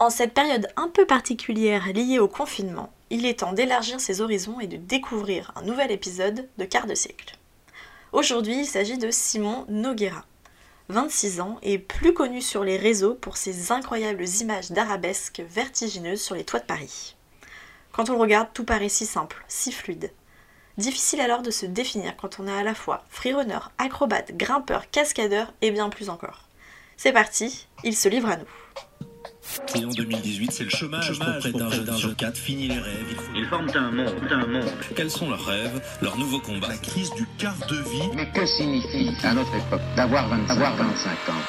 En cette période un peu particulière liée au confinement, il est temps d'élargir ses horizons et de découvrir un nouvel épisode de Quart de siècle. Aujourd'hui, il s'agit de Simon Noguera. 26 ans et plus connu sur les réseaux pour ses incroyables images d'arabesques vertigineuses sur les toits de Paris. Quand on le regarde, tout paraît si simple, si fluide. Difficile alors de se définir quand on est à la fois freerunner, acrobate, grimpeur, cascadeur et bien plus encore. C'est parti, il se livre à nous. Et en 2018, c'est le chômage, pour près d'un jeune sur quatre. Fini les rêves. Il faut... Ils forment un monde, un monde. Quels sont leurs rêves, leurs nouveaux combats La crise du quart de vie. Mais que signifie, à notre époque, d'avoir 25, avoir 25 ans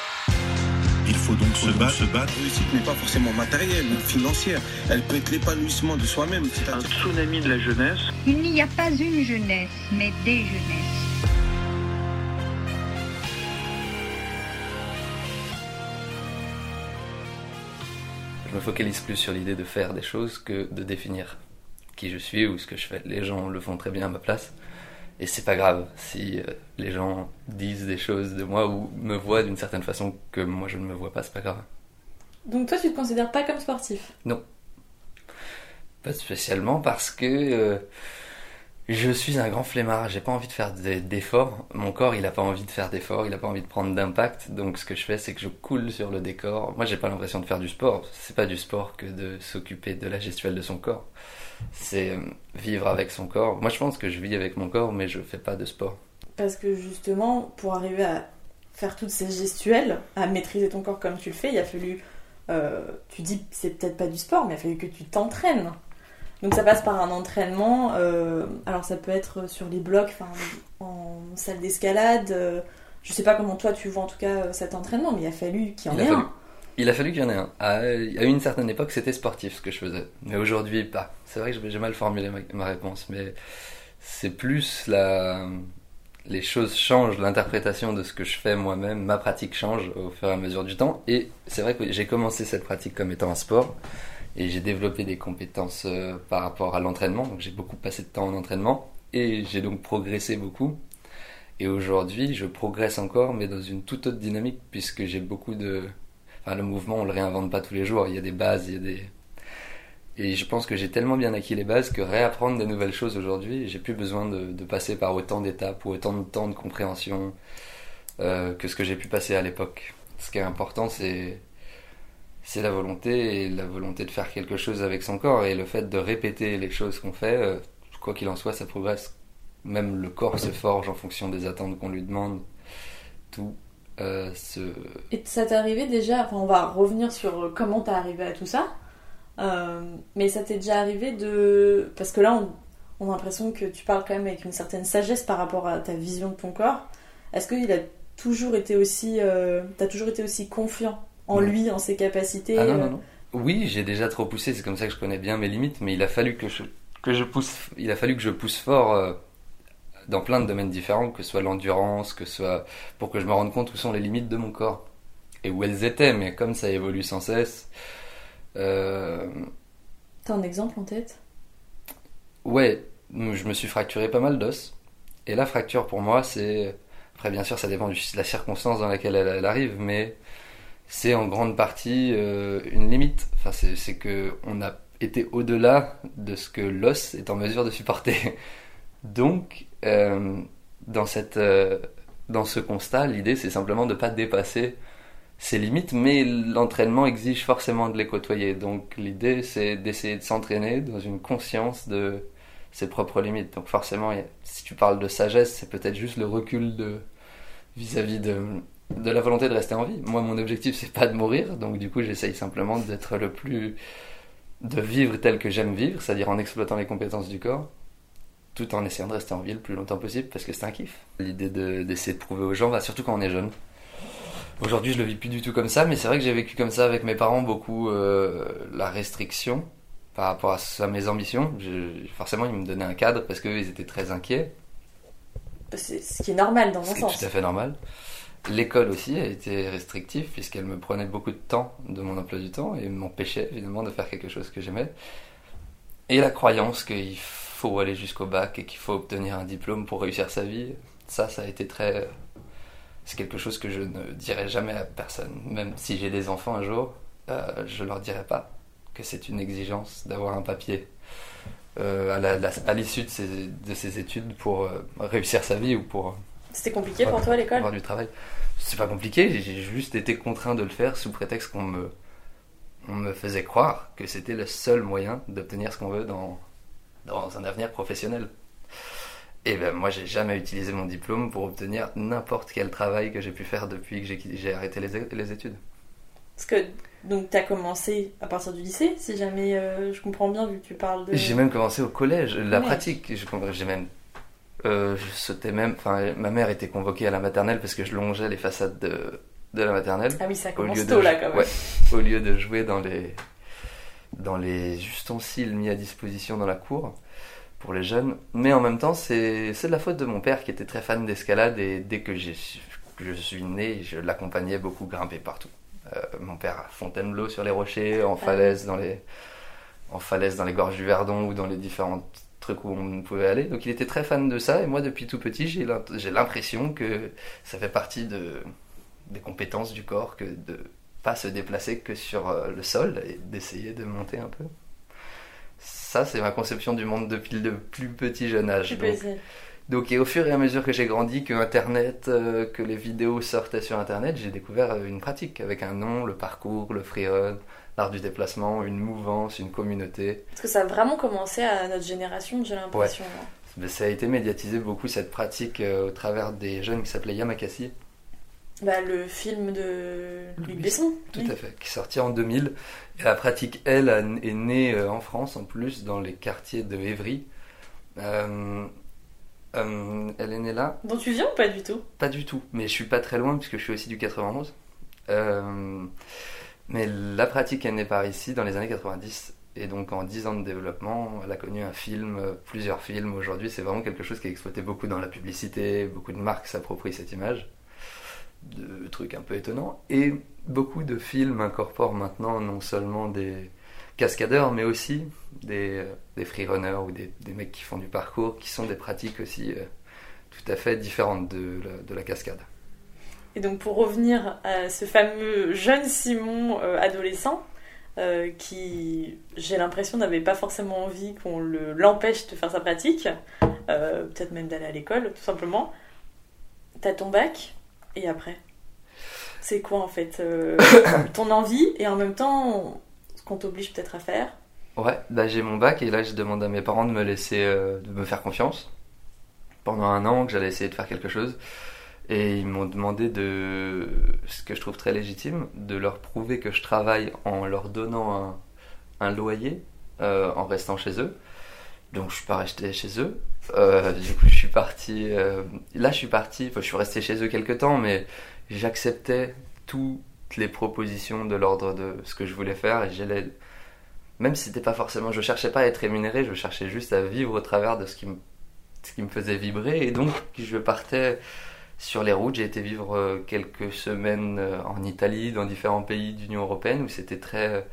Il faut donc se battre, se battre. La réussite n'est pas forcément matérielle ou financière. Elle peut être l'épanouissement de soi-même. Un tsunami de la jeunesse. Il n'y a pas une jeunesse, mais des jeunesses. Je me focalise plus sur l'idée de faire des choses que de définir qui je suis ou ce que je fais. Les gens le font très bien à ma place. Et c'est pas grave si euh, les gens disent des choses de moi ou me voient d'une certaine façon que moi je ne me vois pas, c'est pas grave. Donc toi, tu te considères pas comme sportif? Non. Pas spécialement parce que euh, je suis un grand flemmard, j'ai pas envie de faire d'efforts. Mon corps, il a pas envie de faire d'efforts, il a pas envie de prendre d'impact. Donc ce que je fais, c'est que je coule sur le décor. Moi, j'ai pas l'impression de faire du sport. C'est pas du sport que de s'occuper de la gestuelle de son corps. C'est euh, vivre avec son corps. Moi, je pense que je vis avec mon corps, mais je fais pas de sport. Parce que justement, pour arriver à faire toutes ces gestuelles, à maîtriser ton corps comme tu le fais, il a fallu. euh, tu dis c'est peut-être pas du sport, mais il a fallu que tu t'entraînes. Donc ça passe par un entraînement. euh, alors ça peut être sur les blocs, enfin, en salle d'escalade. euh, je sais pas comment toi tu vois en tout cas euh, cet entraînement, mais il a fallu qu'il y en ait un. Il a fallu qu'il y en ait un. À, à une certaine époque, c'était sportif ce que je faisais. Mais aujourd'hui, pas. C'est vrai que j'ai mal formulé ma, ma réponse, mais c'est plus la. Les choses changent, l'interprétation de ce que je fais moi-même, ma pratique change au fur et à mesure du temps. Et c'est vrai que j'ai commencé cette pratique comme étant un sport. Et j'ai développé des compétences euh, par rapport à l'entraînement. Donc j'ai beaucoup passé de temps en entraînement. Et j'ai donc progressé beaucoup. Et aujourd'hui, je progresse encore, mais dans une toute autre dynamique, puisque j'ai beaucoup de, Enfin, le mouvement, on le réinvente pas tous les jours. Il y a des bases, il y a des. Et je pense que j'ai tellement bien acquis les bases que réapprendre des nouvelles choses aujourd'hui, j'ai plus besoin de, passer par autant d'étapes ou autant de temps de compréhension euh, que ce que j'ai pu passer à l'époque. Ce qui est important, c'est c'est la volonté et la volonté de faire quelque chose avec son corps et le fait de répéter les choses qu'on fait. euh, quoi qu'il en soit, ça progresse. Même le corps se forge en fonction des attentes qu'on lui demande. Tout euh, se Et ça t'est arrivé déjà, enfin on va revenir sur comment t'es arrivé à tout ça, Euh, mais ça t'est déjà arrivé de... Parce que là on, a l'impression que tu parles quand même avec une certaine sagesse par rapport à ta vision de ton corps. Est-ce qu'il a toujours été aussi... T'as toujours été aussi confiant en lui, en ses capacités Ah non, euh, non, non. Oui, j'ai déjà trop poussé, c'est comme ça que je connais bien mes limites, mais il a fallu que je, que je pousse, il a fallu que je pousse fort euh, dans plein de domaines différents, que ce soit l'endurance, que ce soit pour que je me rende compte où sont les limites de mon corps et où elles étaient, mais comme ça évolue sans cesse. Euh, T'as un exemple en tête? Ouais, je me suis fracturé pas mal d'os, et la fracture pour moi, c'est après bien sûr ça dépend de la circonstance dans laquelle elle, elle arrive, mais c'est en grande partie euh, une limite. Enfin, c'est que on a été au-delà de ce que l'os est en mesure de supporter. Donc, euh, dans cette, euh, dans ce constat, l'idée c'est simplement de ne pas dépasser ses limites, mais l'entraînement exige forcément de les côtoyer. Donc, l'idée c'est d'essayer de s'entraîner dans une conscience de ses propres limites. Donc, forcément, si tu parles de sagesse, c'est peut-être juste le recul de vis-à-vis de de la volonté de rester en vie. Moi, mon objectif, c'est pas de mourir, donc du coup, j'essaye simplement d'être le plus. de vivre tel que j'aime vivre, c'est-à-dire en exploitant les compétences du corps, tout en essayant de rester en vie le plus longtemps possible, parce que c'est un kiff. L'idée de- d'essayer de, prouver aux gens, bah, surtout quand on est jeune. Aujourd'hui, je le vis plus du tout comme ça, mais c'est vrai que j'ai vécu comme ça avec mes parents beaucoup euh, la restriction par rapport à, à mes ambitions. Je- forcément, ils me donnaient un cadre parce qu'eux, ils étaient très inquiets. C'est ce qui est normal dans mon sens. tout à fait normal. L'école aussi a été restrictive puisqu'elle me prenait beaucoup de temps de mon emploi du temps et m'empêchait évidemment de faire quelque chose que j'aimais. Et la croyance qu'il faut aller jusqu'au bac et qu'il faut obtenir un diplôme pour réussir sa vie, ça, ça a été très... C'est quelque chose que je ne dirai jamais à personne. Même si j'ai des enfants un jour, euh, je leur dirais pas que c'est une exigence d'avoir un papier euh, à l'issue de de ses études pour euh, réussir sa vie ou pour C'était compliqué pour toi à l'école avoir du travail. C'est pas compliqué, j'ai- juste été contraint de le faire sous prétexte qu'on me, on me faisait croire que c'était le seul moyen d'obtenir ce qu'on veut dans, dans un avenir professionnel. Et ben moi j'ai jamais utilisé mon diplôme pour obtenir n'importe quel travail que j'ai pu faire depuis que j'ai arrêté les, les études. Parce que donc t'as commencé à partir du lycée, si jamais euh, je comprends bien vu que tu parles de. J'ai même commencé au collège, la Ouais. pratique. J'ai même. Euh, je sautais même. Enfin, ma mère était convoquée à la maternelle parce que je longeais les façades de, de la maternelle. Ah oui, ça Au commence lieu, tôt de, là quand même. ouais, au lieu de jouer dans les, dans les ustensiles mis à disposition dans la cour pour les jeunes. Mais en même temps, c'est de la faute de mon père qui était très fan d'escalade et dès que, je suis né, je l'accompagnais beaucoup grimper partout. Euh, mon père à Fontainebleau sur les rochers, en Ah falaise, dans les, en falaise dans les gorges du Verdon ou dans les différents trucs où on pouvait aller. Donc il était très fan de ça et moi depuis tout petit j'ai l'impression que ça fait partie de, des compétences du corps que de pas se déplacer que sur euh, le sol et d'essayer de monter un peu. Ça, c'est ma conception du monde depuis le plus petit jeune âge. Donc, et au fur et à mesure que j'ai grandi, que Internet, euh, que les vidéos sortaient sur Internet, j'ai découvert euh, une pratique avec un nom, le parcours, le freerun, l'art du déplacement, une mouvance, une communauté. Parce que ça a vraiment commencé à notre génération, j'ai l'impression. Mais ça a été médiatisé beaucoup cette pratique euh, au travers des jeunes qui s'appelaient Yamakasi. Bah, le film de Luc Besson. Tout oui. à fait, qui est sorti en 2000. Et la pratique, elle, est née euh, en France, en plus, dans les quartiers de Évry. Euh, euh, elle est née là Dont tu viens ou pas du tout? Pas du tout, mais je suis pas très loin, puisque je suis aussi du 91. Euh, mais la pratique est née par ici, dans les années 90. Et donc, en 10 ans de développement, elle a connu un film, euh, plusieurs films. Aujourd'hui, c'est vraiment quelque chose qui est exploité beaucoup dans la publicité. Beaucoup de marques s'approprient cette image de trucs un peu étonnants. Et beaucoup de films incorporent maintenant non seulement des cascadeurs, mais aussi des, euh, des freerunners ou des, mecs qui font du parcours, qui sont des pratiques aussi euh, tout à fait différentes de la cascade. Et donc pour revenir à ce fameux jeune Simon euh, adolescent, euh, qui, j'ai l'impression, n'avait pas forcément envie qu'on le- l'empêche de faire sa pratique, euh, peut-être même d'aller à l'école, tout simplement. T'as ton bac, et après? C'est quoi en fait ton envie, et en même temps, ce qu'on t'oblige peut-être à faire? Ouais, bah j'ai mon bac et là je demande à mes parents de me laisser, de me faire confiance pendant un an que j'allais essayer de faire quelque chose. Et ils m'ont demandé de, ce que je trouve très légitime, de leur prouver que je travaille en leur donnant un, loyer euh, en restant chez eux. Donc je suis pas resté chez eux. Euh, du coup je suis parti. euh, là je suis parti. Je suis resté chez eux quelques temps, mais j'acceptais toutes les propositions de l'ordre de ce que je voulais faire et j'allais même si c'était pas forcément, je cherchais pas à être rémunéré, je cherchais juste à vivre au travers de ce qui me faisait vibrer. Et donc, je partais sur les routes. J'ai été vivre euh, quelques semaines euh, en Italie, dans différents pays d'Union européenne, où c'était très,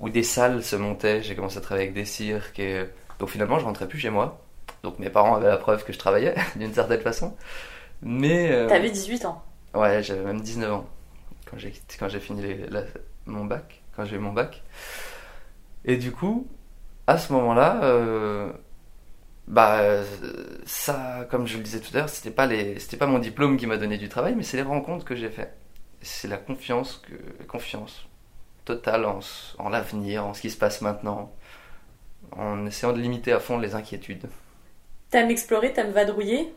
où des salles se montaient. J'ai commencé à travailler avec des cirques. Et, donc finalement, je rentrais plus chez moi. Donc mes parents avaient la preuve que je travaillais d'une certaine façon. Mais euh, T'avais 18 ans. Ouais, j'avais même 19 ans quand j'ai quand j'ai fini les- la- mon bac, quand j'ai eu mon bac. Et du coup, à ce moment-là, euh, bah ça, comme je le disais tout à l'heure, c'était pas les, c'était pas mon diplôme qui m'a donné du travail, mais c'est les rencontres que j'ai fait. C'est la confiance que, confiance totale en, en l'avenir, en ce qui se passe maintenant, en essayant de limiter à fond les inquiétudes. T'aimes explorer, t'aimes vadrouiller.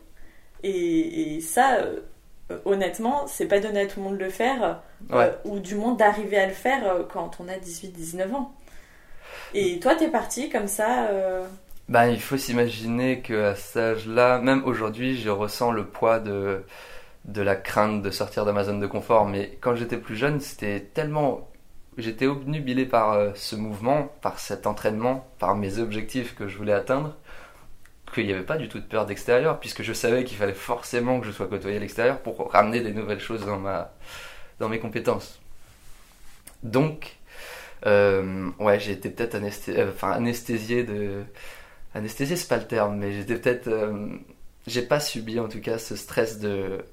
Et, et ça, euh, honnêtement, c'est pas donné à tout le monde de le faire, euh, ou du moins d'arriver à le faire euh, quand on a 18-19 ans. Et toi, t'es parti comme ça. euh, Ben, il faut s'imaginer qu'à cet âge-là, même aujourd'hui, je ressens le poids de, de la crainte de sortir de ma zone de confort. Mais quand j'étais plus jeune, c'était tellement. J'étais obnubilé par euh, ce mouvement, par cet entraînement, par mes objectifs que je voulais atteindre, qu'il n'y avait pas du tout de peur d'extérieur, puisque je savais qu'il fallait forcément que je sois côtoyé à l'extérieur pour ramener des nouvelles choses dans, ma, dans mes compétences. Donc, euh, ouais, j'ai été peut-être anesthé- euh, enfin, anesthésié de. Anesthésié, c'est pas le terme, mais j'étais peut-être. euh, j'ai pas subi en tout cas ce stress de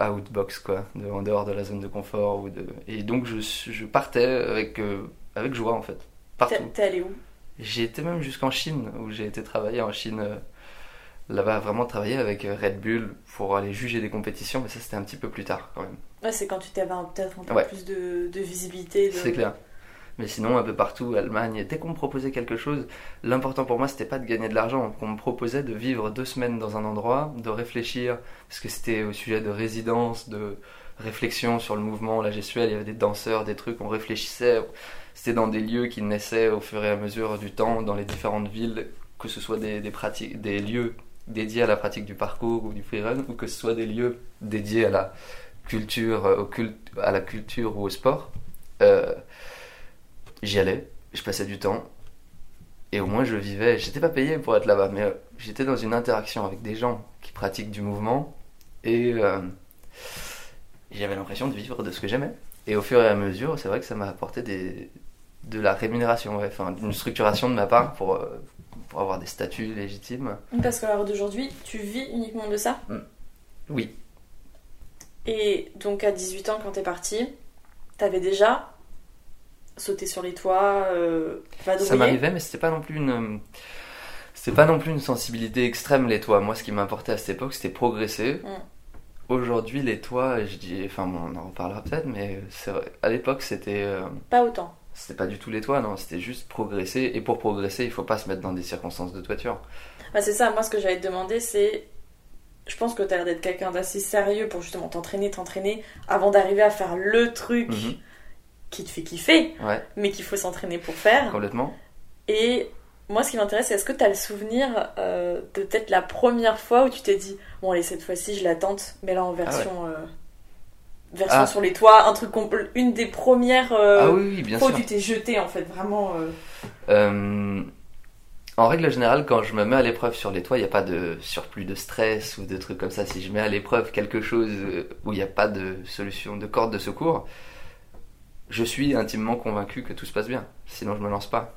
outbox, quoi, de, en dehors de la zone de confort. Ou de... Et donc je, partais avec, euh, avec joie, en fait, partout. t'es allé où? J'ai été même jusqu'en Chine, où j'ai été travailler en Chine, euh, là-bas, vraiment travailler avec euh, Red Bull pour aller juger des compétitions, mais ça c'était un petit peu plus tard quand même. Ouais, c'est quand tu t'avais peut-être un peu Ouais. plus de, de visibilité. de- C'est clair. Mais sinon, un peu partout, Allemagne, dès qu'on me proposait quelque chose, l'important pour moi, c'était pas de gagner de l'argent. Qu'on me proposait de vivre deux semaines dans un endroit, de réfléchir, parce que c'était au sujet de résidence, de réflexion sur le mouvement, la gestuelle, il y avait des danseurs, des trucs, on réfléchissait. C'était dans des lieux qui naissaient au fur et à mesure du temps, dans les différentes villes, que ce soit des, pratiques, des lieux dédiés à la pratique du parcours ou du freerun, ou que ce soit des lieux dédiés à la culture, euh, au culte, à la culture ou au sport. Euh, J'y allais, je passais du temps, et au moins je vivais. J'étais pas payé pour être là-bas, mais euh, j'étais dans une interaction avec des gens qui pratiquent du mouvement, et euh, j'avais l'impression de vivre de ce que j'aimais. Et au fur et à mesure, c'est vrai que ça m'a apporté des, de la rémunération, ouais, enfin une structuration de ma part pour, euh, pour avoir des statuts légitimes. Parce qu'à l'heure d'aujourd'hui, tu vis uniquement de ça? Oui, Et donc à 18 ans, quand t'es parti, t'avais déjà sauté sur les toits, euh. Ça m'arrivait, mais c'était pas non plus une. C'était pas non plus une sensibilité extrême, les toits. Moi, ce qui m'importait à cette époque, c'était progresser. Mm. Aujourd'hui, les toits, je dis. Enfin, bon, on en reparlera peut-être, mais vrai. À l'époque, c'était. euh, Pas autant. C'était pas du tout les toits, non. C'était juste progresser. Et pour progresser, il faut pas se mettre dans des circonstances de toiture. Bah, c'est ça, moi ce que j'allais te demander, c'est. Je pense que t'as l'air d'être quelqu'un d'assez sérieux pour justement t'entraîner, t'entraîner, avant d'arriver à faire le truc Mhm. Qui te fait kiffer, Ouais, mais qu'il faut s'entraîner pour faire. complètement. Et moi, ce qui m'intéresse, c'est est-ce que tu as le souvenir euh, de peut-être la première fois où tu t'es dit, bon, allez, cette fois-ci, je la tente, mais là en version, euh, version Ah. sur les toits, un truc, une des premières euh, ah oui, oui, bien fois sûr. où tu t'es jeté, en fait, vraiment. en règle générale, quand je me mets à l'épreuve sur les toits, il n'y a pas de surplus de stress ou de trucs comme ça. Si je mets à l'épreuve quelque chose où il n'y a pas de solution, de corde de secours, je suis intimement convaincu que tout se passe bien. Sinon, je me lance pas.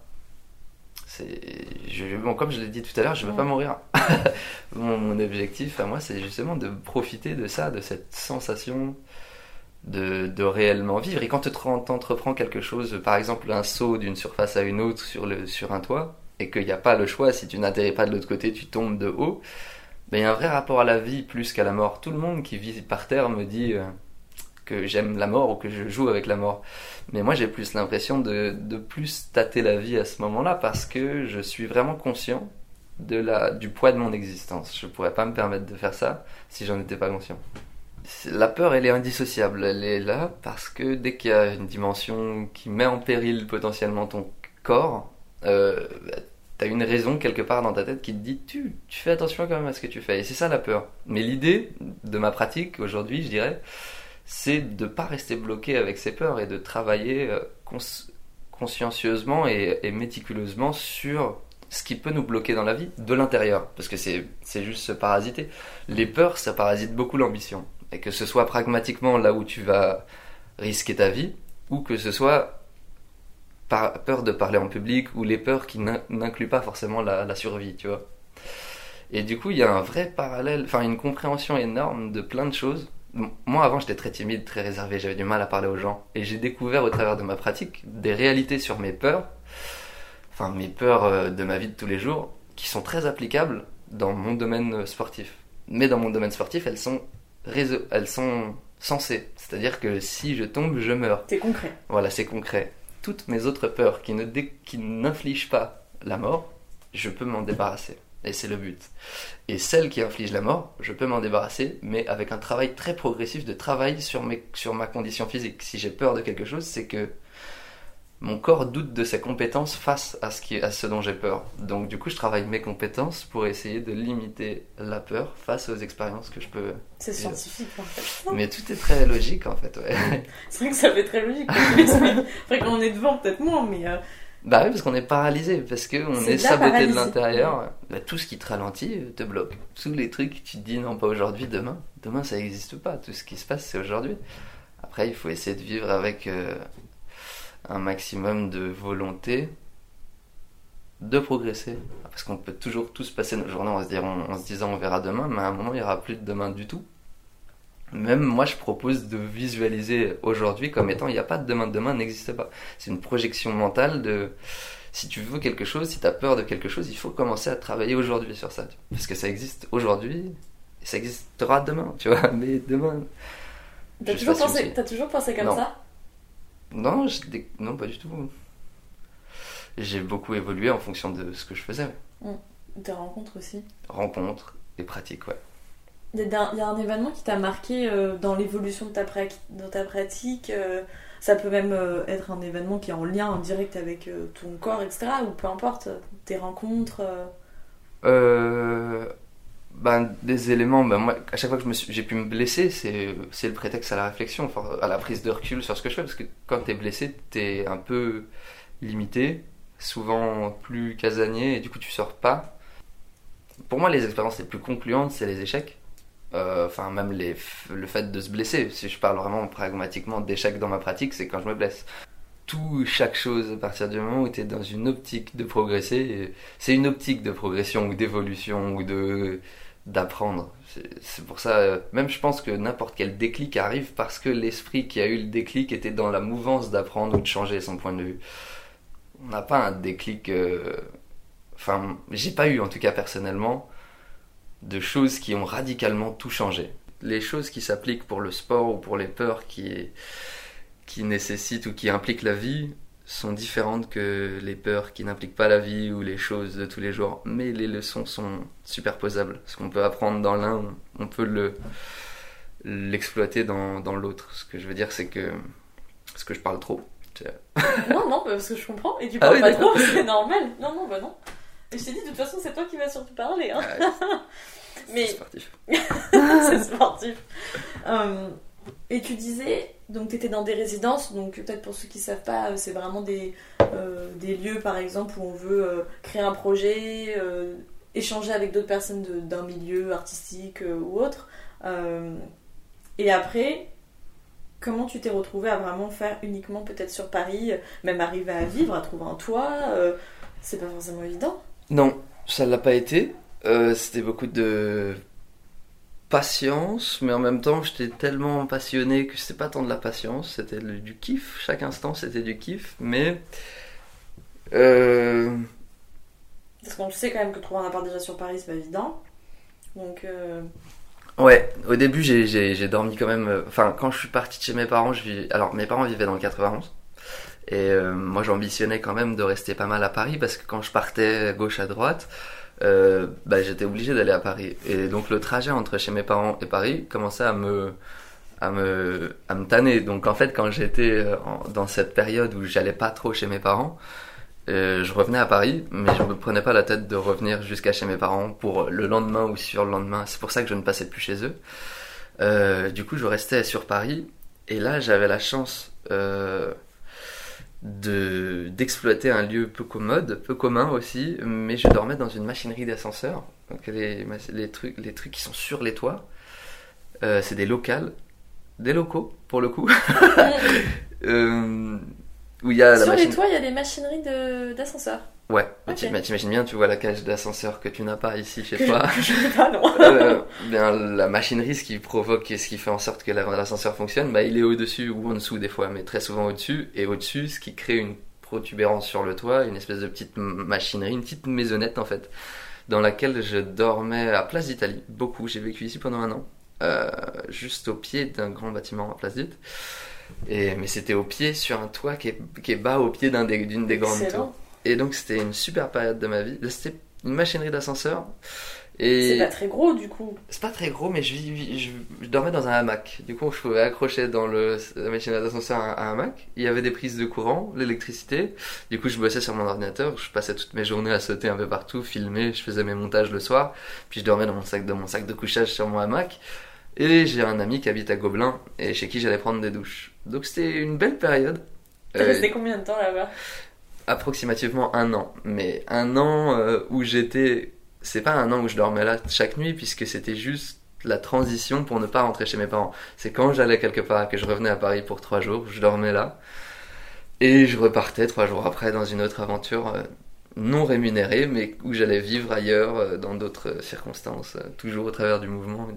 C'est, je, bon, comme je l'ai dit tout à l'heure, je veux Mm. pas mourir. mon, mon objectif à moi, c'est justement de profiter de ça, de cette sensation de, de réellement vivre. Et quand tu entreprends quelque chose, par exemple un saut d'une surface à une autre sur, le, sur un toit, et qu'il n'y a pas le choix, si tu n'atterris pas de l'autre côté, tu tombes de haut, ben, il y a un vrai rapport à la vie plus qu'à la mort. Tout le monde qui vit par terre me dit euh, j'aime la mort ou que je joue avec la mort. Mais moi j'ai plus l'impression de, de plus tâter la vie à ce moment-là parce que je suis vraiment conscient de la, du poids de mon existence. Je pourrais pas me permettre de faire ça si j'en étais pas conscient. La peur, elle est indissociable. Elle est là parce que dès qu'il y a une dimension qui met en péril potentiellement ton corps, euh, t'as une raison quelque part dans ta tête qui te dit tu, tu fais attention quand même à ce que tu fais. Et c'est ça la peur. Mais l'idée de ma pratique aujourd'hui, je dirais, c'est de pas rester bloqué avec ces peurs et de travailler euh, cons- consciencieusement et, méticuleusement sur ce qui peut nous bloquer dans la vie de l'intérieur. Parce que c'est juste se parasiter. Les peurs, ça parasite beaucoup l'ambition. Et que ce soit pragmatiquement là où tu vas risquer ta vie, ou que ce soit par peur de parler en public, ou les peurs qui n'in- n'incluent pas forcément la, la survie, tu vois. Et du coup, il y a un vrai parallèle, enfin une compréhension énorme de plein de choses. Moi, avant, j'étais très timide, très réservé, j'avais du mal à parler aux gens. Et j'ai découvert au travers de ma pratique des réalités sur mes peurs, enfin mes peurs euh, de ma vie de tous les jours, qui sont très applicables dans mon domaine euh, sportif. Mais dans mon domaine sportif, elles sont, réseau- elles sont sensées. C'est-à-dire que si je tombe, je meurs. C'est concret. Voilà, c'est concret. Toutes mes autres peurs qui ne dé- qui n'infligent pas la mort, je peux m'en débarrasser. Et c'est le but. Et celles qui infligent la mort, je peux m'en débarrasser, mais avec un travail très progressif de travail sur, mes, sur ma condition physique. Si j'ai peur de quelque chose, c'est que mon corps doute de ses compétences face à ce, qui, à ce dont j'ai peur. Donc du coup, je travaille mes compétences pour essayer de limiter la peur face aux expériences que je peux... C'est scientifique, en fait. Mais tout est très logique en fait, ouais. C'est vrai que ça fait très logique. Après, quand on est devant, peut-être moins, mais. euh, Bah oui, parce qu'on est paralysé, parce qu'on est, la saboté de l'intérieur. Bah, tout ce qui te ralentit euh, te bloque. Tous les trucs, tu te dis non, pas aujourd'hui, demain. Demain, ça n'existe pas. Tout ce qui se passe, c'est aujourd'hui. Après, il faut essayer de vivre avec euh, un maximum de volonté de progresser. Parce qu'on peut toujours tous passer nos journées en se, dire- en se disant on verra demain, mais à un moment, il n'y aura plus de demain du tout. Même moi, je propose de visualiser aujourd'hui comme étant il n'y a pas de demain, demain n'existe pas. C'est une projection mentale de si tu veux quelque chose, si tu as peur de quelque chose, il faut commencer à travailler aujourd'hui sur ça. Parce que ça existe aujourd'hui et ça existera demain, tu vois. Mais demain. T'as toujours, si pensé- toujours comme Non. ça? Non, je non, pas du tout. J'ai beaucoup évolué en fonction de ce que je faisais. Des rencontres aussi. Rencontres et pratiques, ouais. Il y, a un événement qui t'a marqué euh, dans l'évolution de ta, pratique. euh, ça peut même euh, être un événement qui est en lien en direct avec ton corps, etc. Ou peu importe, tes rencontres. ben, des éléments, ben, moi, à chaque fois que j'ai pu me blesser, c'est, le prétexte à la réflexion, à la prise de recul sur ce que je fais, parce que quand t'es blessé, t'es un peu limité, souvent plus casanier, et du coup tu sors pas. Pour moi, les expériences les plus concluantes, c'est les échecs. Euh, Enfin, même le fait de se blesser. Si je parle vraiment pragmatiquement d'échecs dans ma pratique, c'est quand je me blesse. Tout, chaque chose, à partir du moment où tu es dans une optique de progresser, c'est une optique de progression ou d'évolution ou de d'apprendre. C'est- C'est pour ça, euh, même je pense que n'importe quel déclic arrive parce que l'esprit qui a eu le déclic était dans la mouvance d'apprendre ou de changer son point de vue. On n'a pas un déclic. euh, Enfin, j'ai pas eu en tout cas personnellement de choses qui ont radicalement tout changé. Les choses qui s'appliquent pour le sport ou pour les peurs qui, qui nécessitent ou qui impliquent la vie sont différentes que les peurs qui n'impliquent pas la vie ou les choses de tous les jours. Mais les leçons sont superposables. Ce qu'on peut apprendre dans l'un, on peut le l'exploiter dans, dans l'autre. Ce que je veux dire, c'est que... Parce que je parle trop. Non, non, parce que je comprends. Et tu Ah parles oui, pas trop, c'est normal. Non, non, bah non. Je t'ai dit, de toute façon, c'est toi qui vas surtout parler. Hein. Mais C'est sportif. c'est sportif. Euh, et tu disais, donc tu étais dans des résidences, donc peut-être pour ceux qui savent pas, euh, c'est vraiment des, euh, des lieux par exemple où on veut euh, créer un projet, échanger avec d'autres personnes de- d'un milieu artistique ou autre. Et après, comment tu t'es retrouvé à vraiment faire uniquement peut-être sur Paris, même arriver à vivre, à trouver un toit C'est pas forcément évident. Non, ça l'a pas été. Euh, C'était beaucoup de patience, mais en même temps, j'étais tellement passionné que c'était pas tant de la patience, c'était du kiff. Chaque instant, c'était du kiff, mais euh, Parce qu'on sait quand même que trouver un appart déjà sur Paris, c'est pas évident. Donc, euh, ouais. Au début, j'ai- dormi quand même. Enfin, quand je suis parti de chez mes parents, je vis. Alors, mes parents vivaient dans le 91. Et euh, moi, j'ambitionnais quand même de rester pas mal à Paris parce que quand je partais gauche à droite, euh, bah, j'étais obligé d'aller à Paris. Et donc le trajet entre chez mes parents et Paris commençait à me à me à me tanner. Donc en fait, quand j'étais euh, dans cette période où j'allais pas trop chez mes parents, euh, je revenais à Paris, mais je me prenais pas la tête de revenir jusqu'à chez mes parents pour le lendemain ou sur le lendemain. C'est pour ça que je ne passais plus chez eux. Euh, du coup, je restais sur Paris. Et là, j'avais la chance euh, de d'exploiter un lieu peu commode, peu commun aussi, mais je dormais dans une machinerie d'ascenseur. Donc les, les, trucs, les trucs qui sont sur les toits, euh, c'est des locales, des locaux pour le coup, Euh, où y a la sur machine. les toits, il y a des machineries de- d'ascenseur. Ouais, mais Ok. tu- mais t'imagines bien, tu vois la cage d'ascenseur que tu n'as pas ici chez Que je- toi. que je pas, non. Euh, bien, la machinerie, ce qui provoque et ce qui fait en sorte que la- l'ascenseur fonctionne, bah, il est au-dessus ou en dessous des fois, mais très souvent au-dessus. Et au-dessus, ce qui crée une protubérance sur le toit, une espèce de petite machinerie, une petite maisonnette en fait, dans laquelle je dormais à Place d'Italie, beaucoup. J'ai vécu ici pendant un an, euh, juste au pied d'un grand bâtiment à Place d'Italie. Et, mais c'était au pied, sur un toit qui est, qui est bas au pied d'un des- d'une des grandes tours. Et donc c'était une super période de ma vie. C'était une machinerie d'ascenseur. Et C'est pas très gros du coup. c'est pas très gros, mais je, vis- je, je dormais dans un hamac. Du coup, je pouvais accrocher dans le, la machine d'ascenseur un, un hamac. Il y avait des prises de courant, l'électricité. Du coup, je bossais sur mon ordinateur. Je passais toutes mes journées à sauter un peu partout, filmer. Je faisais mes montages le soir. Puis je dormais dans mon sac de mon sac de couchage sur mon hamac. Et j'ai un ami qui habite à Gobelin et chez qui j'allais prendre des douches. Donc c'était une belle période. T'es Euh, resté combien de temps là-bas? Approximativement un an. Mais un an euh, où j'étais. C'est pas un an où je dormais là chaque nuit, puisque c'était juste la transition pour ne pas rentrer chez mes parents. C'est quand j'allais quelque part, que je revenais à Paris pour trois jours, je dormais là. Et je repartais trois jours après dans une autre aventure. euh, non rémunéré, mais où j'allais vivre ailleurs, euh, dans d'autres circonstances, toujours au travers du mouvement.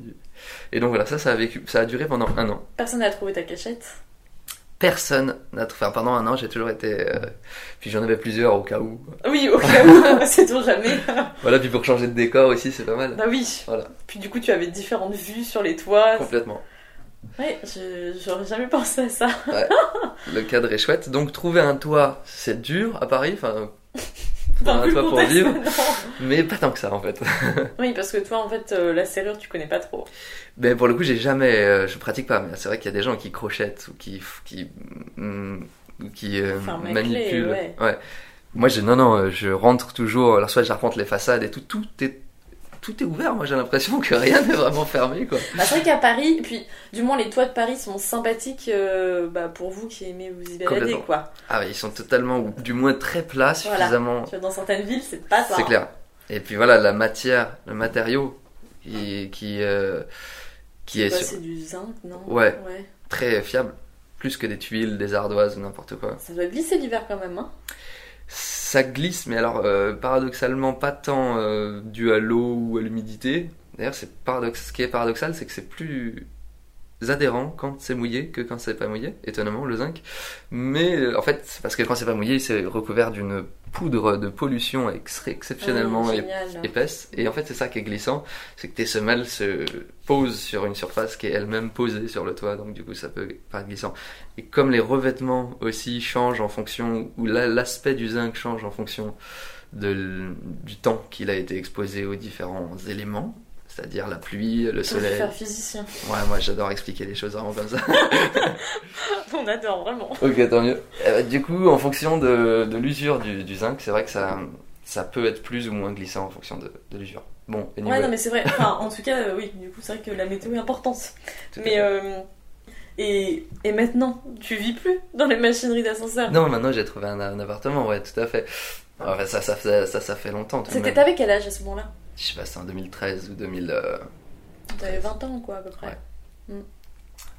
et donc voilà, ça, ça a duré pendant un an. Personne n'a trouvé ta cachette? Personne n'a trouvé. Enfin, pendant un an, j'ai toujours été. euh, Puis j'en avais plusieurs au cas où. Oui, au cas où, sait-on jamais. Voilà, puis pour changer de décor aussi, c'est pas mal. bah oui. Voilà. Puis du coup, tu avais différentes vues sur les toits. Complètement. Ouais, j'aurais jamais pensé à ça. Le cadre est chouette. Donc trouver un toit, c'est dur à Paris. Enfin, Enfin, toit pour contexte vivre. mais pas tant que ça en fait. Oui, parce que toi, en fait, euh, la serrure, tu connais pas trop. Mais pour le coup, j'ai jamais, euh, je pratique pas. Mais c'est vrai qu'il y a des gens qui crochettent ou qui, qui, mm, qui euh, clé, manipulent. ouais. Moi, j'ai non, non, euh, je rentre toujours. Alors soit j'arpente les façades et tout, tout est, tout est ouvert. Moi, j'ai l'impression que rien n'est vraiment fermé, quoi. Bah, c'est vrai qu'à Paris, puis du moins les toits de Paris sont sympathiques euh, bah, pour vous qui aimez vous y balader, quoi. Ah, ils sont totalement, ou du moins très plats, suffisamment. Dans certaines villes, c'est pas ça. C'est hein. clair. Et puis voilà, la matière, le matériau qui, qui, euh, qui est Bah, sur- c'est du zinc, non? Ouais. ouais. très fiable, plus que des tuiles, des ardoises ou n'importe quoi. Ça doit glisser l'hiver quand même, hein. Ça glisse, mais alors euh, paradoxalement pas tant euh, dû à l'eau ou à l'humidité. D'ailleurs, c'est paradoxe. Ce qui est paradoxal, c'est que c'est plus adhérent quand c'est mouillé que quand c'est pas mouillé. Étonnamment, le zinc. Mais euh, en fait, parce que quand c'est pas mouillé, c'est recouvert d'une poudre de pollution ex- exceptionnellement Ah, génial. épaisse. Et en fait, c'est ça qui est glissant, c'est que tes semelles se posent sur une surface qui est elle-même posée sur le toit, donc du coup, ça peut paraître glissant. Et comme les revêtements aussi changent en fonction, ou la- l'aspect du zinc change en fonction de du temps qu'il a été exposé aux différents éléments, c'est-à-dire la pluie, le soleil. faire physicien. Ouais, moi j'adore expliquer les choses vraiment comme ça. On adore, vraiment. ok, tant mieux. Euh, du coup, en fonction de, de l'usure du, du zinc, c'est vrai que ça, ça peut être plus ou moins glissant en fonction de, de l'usure. Bon, Ouais, anyway. non, mais c'est vrai. Enfin, en tout cas, euh, oui, du coup, c'est vrai que la météo est importante. Tout Mais, euh, et, et maintenant, tu vis plus dans les machineries d'ascenseur? Non, maintenant j'ai trouvé un, un appartement, ouais, tout à fait. Enfin, ça, ça, fait- ça, ça fait longtemps. C'était t'avais quel âge à ce moment-là? Je sais pas, c'est en 2013 ou 2000, euh, T'avais 20 ans, quoi, à peu près. Ouais. un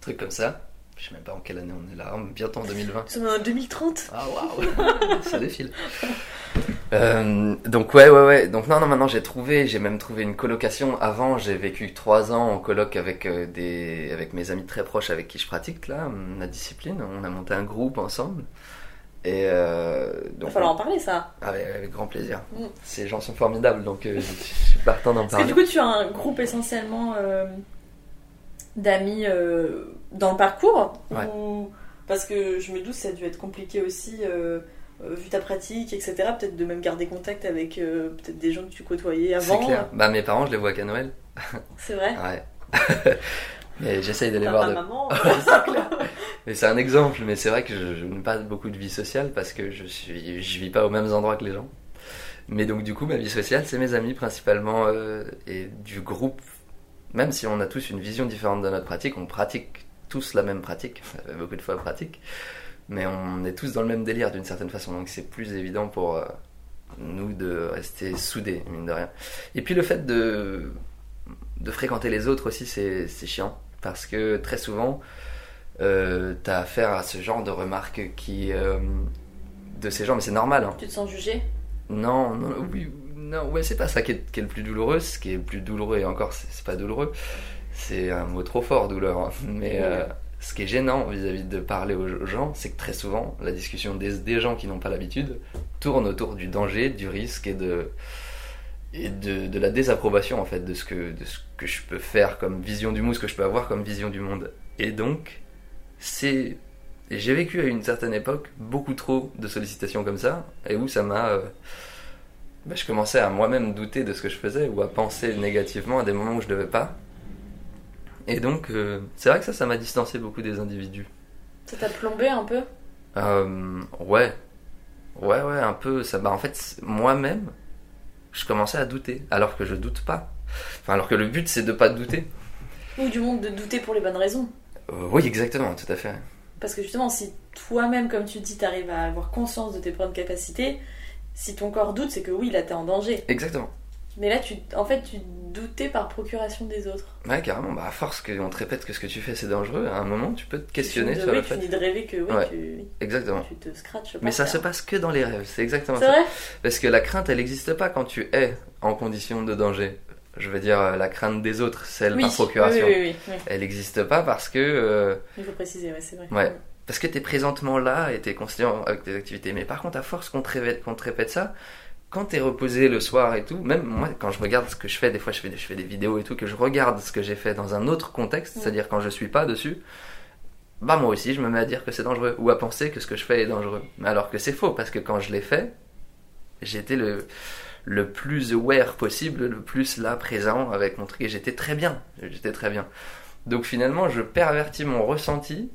truc comme ça. Je sais même pas en quelle année on est là, bientôt en 2020. Nous sommes en 2030. Ah waouh, ça défile. Euh, donc ouais ouais ouais. Donc non non maintenant j'ai trouvé, j'ai même trouvé une colocation. Avant j'ai vécu trois ans en coloc avec euh, des avec mes amis très proches avec qui je pratique là la discipline. On a monté un groupe ensemble. Et euh, Il va falloir en parler, ça. avec, avec grand plaisir. Mm. Ces gens sont formidables donc euh, je, je suis partant d'en Parce que parler. du coup, tu as un groupe essentiellement euh, d'amis dans le parcours Ouais. ou... Parce que je me doute, ça a dû être compliqué aussi, vu ta pratique, etc. Peut-être de même garder contact avec peut-être des gens que tu côtoyais avant. C'est clair. Bah mes parents je les vois qu'à Noël. C'est vrai. Ouais. Mais j'essaye de les voir de maman. Mais c'est un exemple, mais c'est vrai que je, n'ai pas beaucoup de vie sociale parce que je suis, je vis pas aux mêmes endroits que les gens. Mais donc du coup, ma vie sociale, c'est mes amis principalement euh, et du groupe. Même si on a tous une vision différente de notre pratique, on pratique tous la même pratique, euh, beaucoup de fois pratique, mais on est tous dans le même délire d'une certaine façon, donc c'est plus évident pour euh, nous de rester soudés, mine de rien. Et puis le fait de, fréquenter les autres aussi, c'est chiant, parce que très souvent, euh, t'as affaire à ce genre de remarques qui euh, de ces gens mais c'est normal hein. Tu te sens jugé? Non non oui non ouais c'est pas ça qui est, qui est le plus douloureux ce qui est le plus douloureux et encore c'est c'est pas douloureux c'est un mot trop fort douleur hein. mais euh, ce qui est gênant vis-à-vis de parler aux gens c'est que très souvent la discussion des, des gens qui n'ont pas l'habitude tourne autour du danger du risque et de et de, de la désapprobation en fait de ce que de ce que je peux faire comme vision du monde ce que je peux avoir comme vision du monde et donc c'est j'ai vécu à une certaine époque beaucoup trop de sollicitations comme ça et où ça m'a euh, bah, je commençais à moi-même douter de ce que je faisais ou à penser négativement à des moments où je devais pas. Et donc euh, c'est vrai que ça ça m'a distancé beaucoup des individus. Ça t'a plombé un peu? Euh, ouais. Ouais ouais un peu ça bah en fait moi-même je commençais à douter alors que je doute pas. Enfin alors que le but c'est de pas douter. Ou du monde de douter pour les bonnes raisons oui exactement tout à fait Parce que justement, si toi-même, comme tu dis, t'arrives à avoir conscience de tes propres capacités, si ton corps doute, c'est que oui, là, t'es en danger. exactement Mais là, tu, en fait, tu doutais par procuration des autres. Ouais, carrément. Bah, à force qu'on te répète que ce que tu fais c'est dangereux, à un moment tu peux te questionner tu, sur oui, le tu finis de rêver que oui, Ouais. tu, Exactement. tu te scratches. Mais ça se passe que dans les rêves, c'est exactement C'est ça. vrai? Parce que la crainte, elle n'existe pas quand tu es en condition de danger. Je veux dire, la crainte des autres, celle oui. par procuration. Oui, oui, oui, oui, oui. Elle n'existe pas parce que euh, Il faut préciser, ouais, c'est vrai. Ouais. parce que tu es présentement là et tu es conscient avec tes activités. Mais par contre, à force qu'on te répète, qu'on te répète ça, quand tu es reposé le soir et tout, même moi, quand je regarde ce que je fais, des fois je fais, des- je fais des vidéos et tout, que je regarde ce que j'ai fait dans un autre contexte, c'est-à-dire quand je suis pas dessus, bah moi aussi je me mets à dire que c'est dangereux ou à penser que ce que je fais est dangereux. Mais alors que c'est faux parce que quand je l'ai fait, j'étais le, le plus aware possible, le plus là présent avec mon truc et j'étais très bien. J'étais très bien. Donc finalement, je pervertis mon ressenti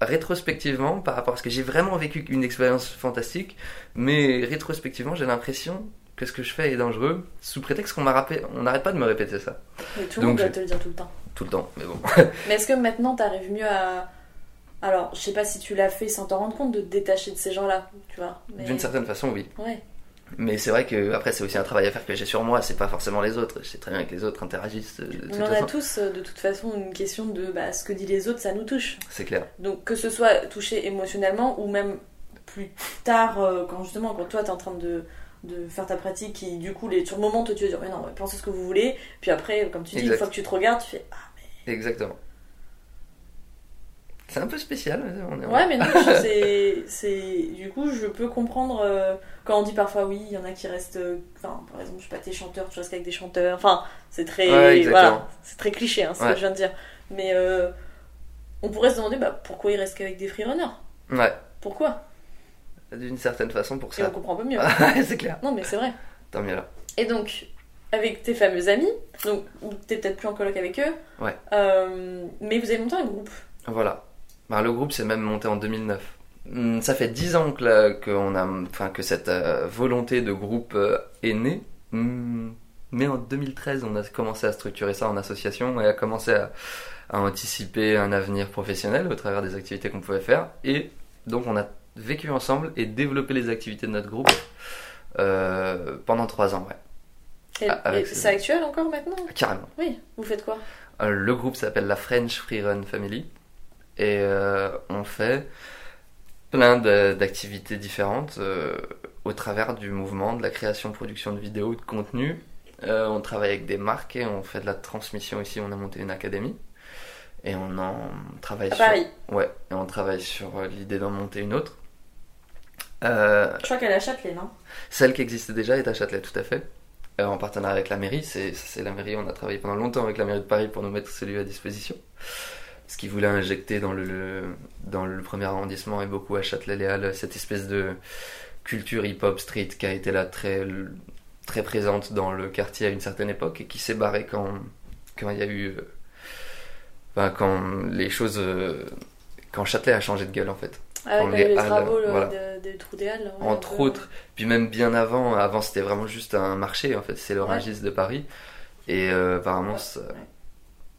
rétrospectivement par rapport à ce que j'ai vraiment vécu une expérience fantastique, mais rétrospectivement, j'ai l'impression que ce que je fais est dangereux sous prétexte qu'on m'a rappelé, on n'arrête pas de me répéter ça Mais tout le monde doit te le dire tout le temps. tout le temps. Mais bon, Mais est-ce que maintenant t'arrives mieux à. Alors, je sais pas si tu l'as fait sans t'en rendre compte de te détacher de ces gens-là, tu vois. Mais... d'une certaine façon, oui. Ouais. Mais c'est vrai que après, c'est aussi un travail à faire que j'ai sur moi. C'est pas forcément les autres. Je sais très bien que les autres interagissent. de toute On en a tous, euh, de toute façon, une question de bah, ce que disent les autres, ça nous touche. C'est clair. Donc, que ce soit touché émotionnellement ou même plus tard, euh, quand justement, quand toi t'es en train de, de faire ta pratique, et du coup, les, sur le moment, toi tu vas dire, mais non, pensez ce que vous voulez. Puis après, comme tu dis, Exact. une fois que tu te regardes, tu fais, ah, Exactement. C'est un peu spécial. On est Ouais, mais non, c'est. Du coup, je peux comprendre euh, quand on dit parfois oui, il y en a qui restent. euh, Enfin, par exemple, je sais pas, t'es chanteur, tu restes avec des chanteurs. Enfin, c'est très. Ouais, voilà, c'est très cliché, hein, c'est ce Ouais. que je viens de dire. Mais euh, on pourrait se demander bah, pourquoi il reste qu'avec des freerunners? Ouais. Pourquoi? D'une certaine façon pour Et on ça. comprend un peu mieux. C'est clair. non, mais c'est vrai. Tant mieux là. Et donc, avec tes fameux amis, donc t'es peut-être plus en coloc avec eux, Ouais. mais vous avez monté un groupe. Voilà. Ben, le groupe s'est même monté en 2009. Hum, Ça fait 10 ans que, la- qu'on a, enfin, que cette euh, volonté de groupe euh, est née. Hum, Mais en 2013, on a commencé à structurer ça en association et à commencer à, à anticiper un avenir professionnel au travers des activités qu'on pouvait faire. Et donc, on a vécu ensemble et développé les activités de notre groupe euh, pendant 3 ans. Ouais. Et, Ah, ces- c'est actuel encore maintenant? Carrément. Oui, vous faites quoi? Le groupe s'appelle la French Free Run Family et euh, on fait plein d'activités différentes euh, au travers du mouvement de la création, production de vidéos, de contenu. Euh, on travaille avec des marques et on fait de la transmission ici. On a monté une académie et on en travaille À sur. Paris. Ouais, et on travaille sur l'idée d'en monter une autre. Euh, Je crois qu'elle est à Châtelet, non? Celle qui existait déjà est à Châtelet, tout à fait. Euh, en partenariat avec la mairie. C'est c'est la mairie, on a travaillé pendant longtemps avec la mairie de Paris pour nous mettre ce lieu à disposition. Ce qu'ils voulaient injecter dans le, le- dans le premier arrondissement et beaucoup à Châtelet-Léal, cette espèce de culture hip-hop street qui a été là très, très présente dans le quartier à une certaine époque et qui s'est barrée quand, quand il y a eu. euh, quand les choses. euh, quand Châtelet a changé de gueule en fait. Ah, quand les halles, travaux le- voilà. de- des trous des halles. ouais, entre autres. Puis même bien avant, avant c'était vraiment juste un marché en fait, c'est le Ouais. De Paris. Et euh, apparemment, ça-.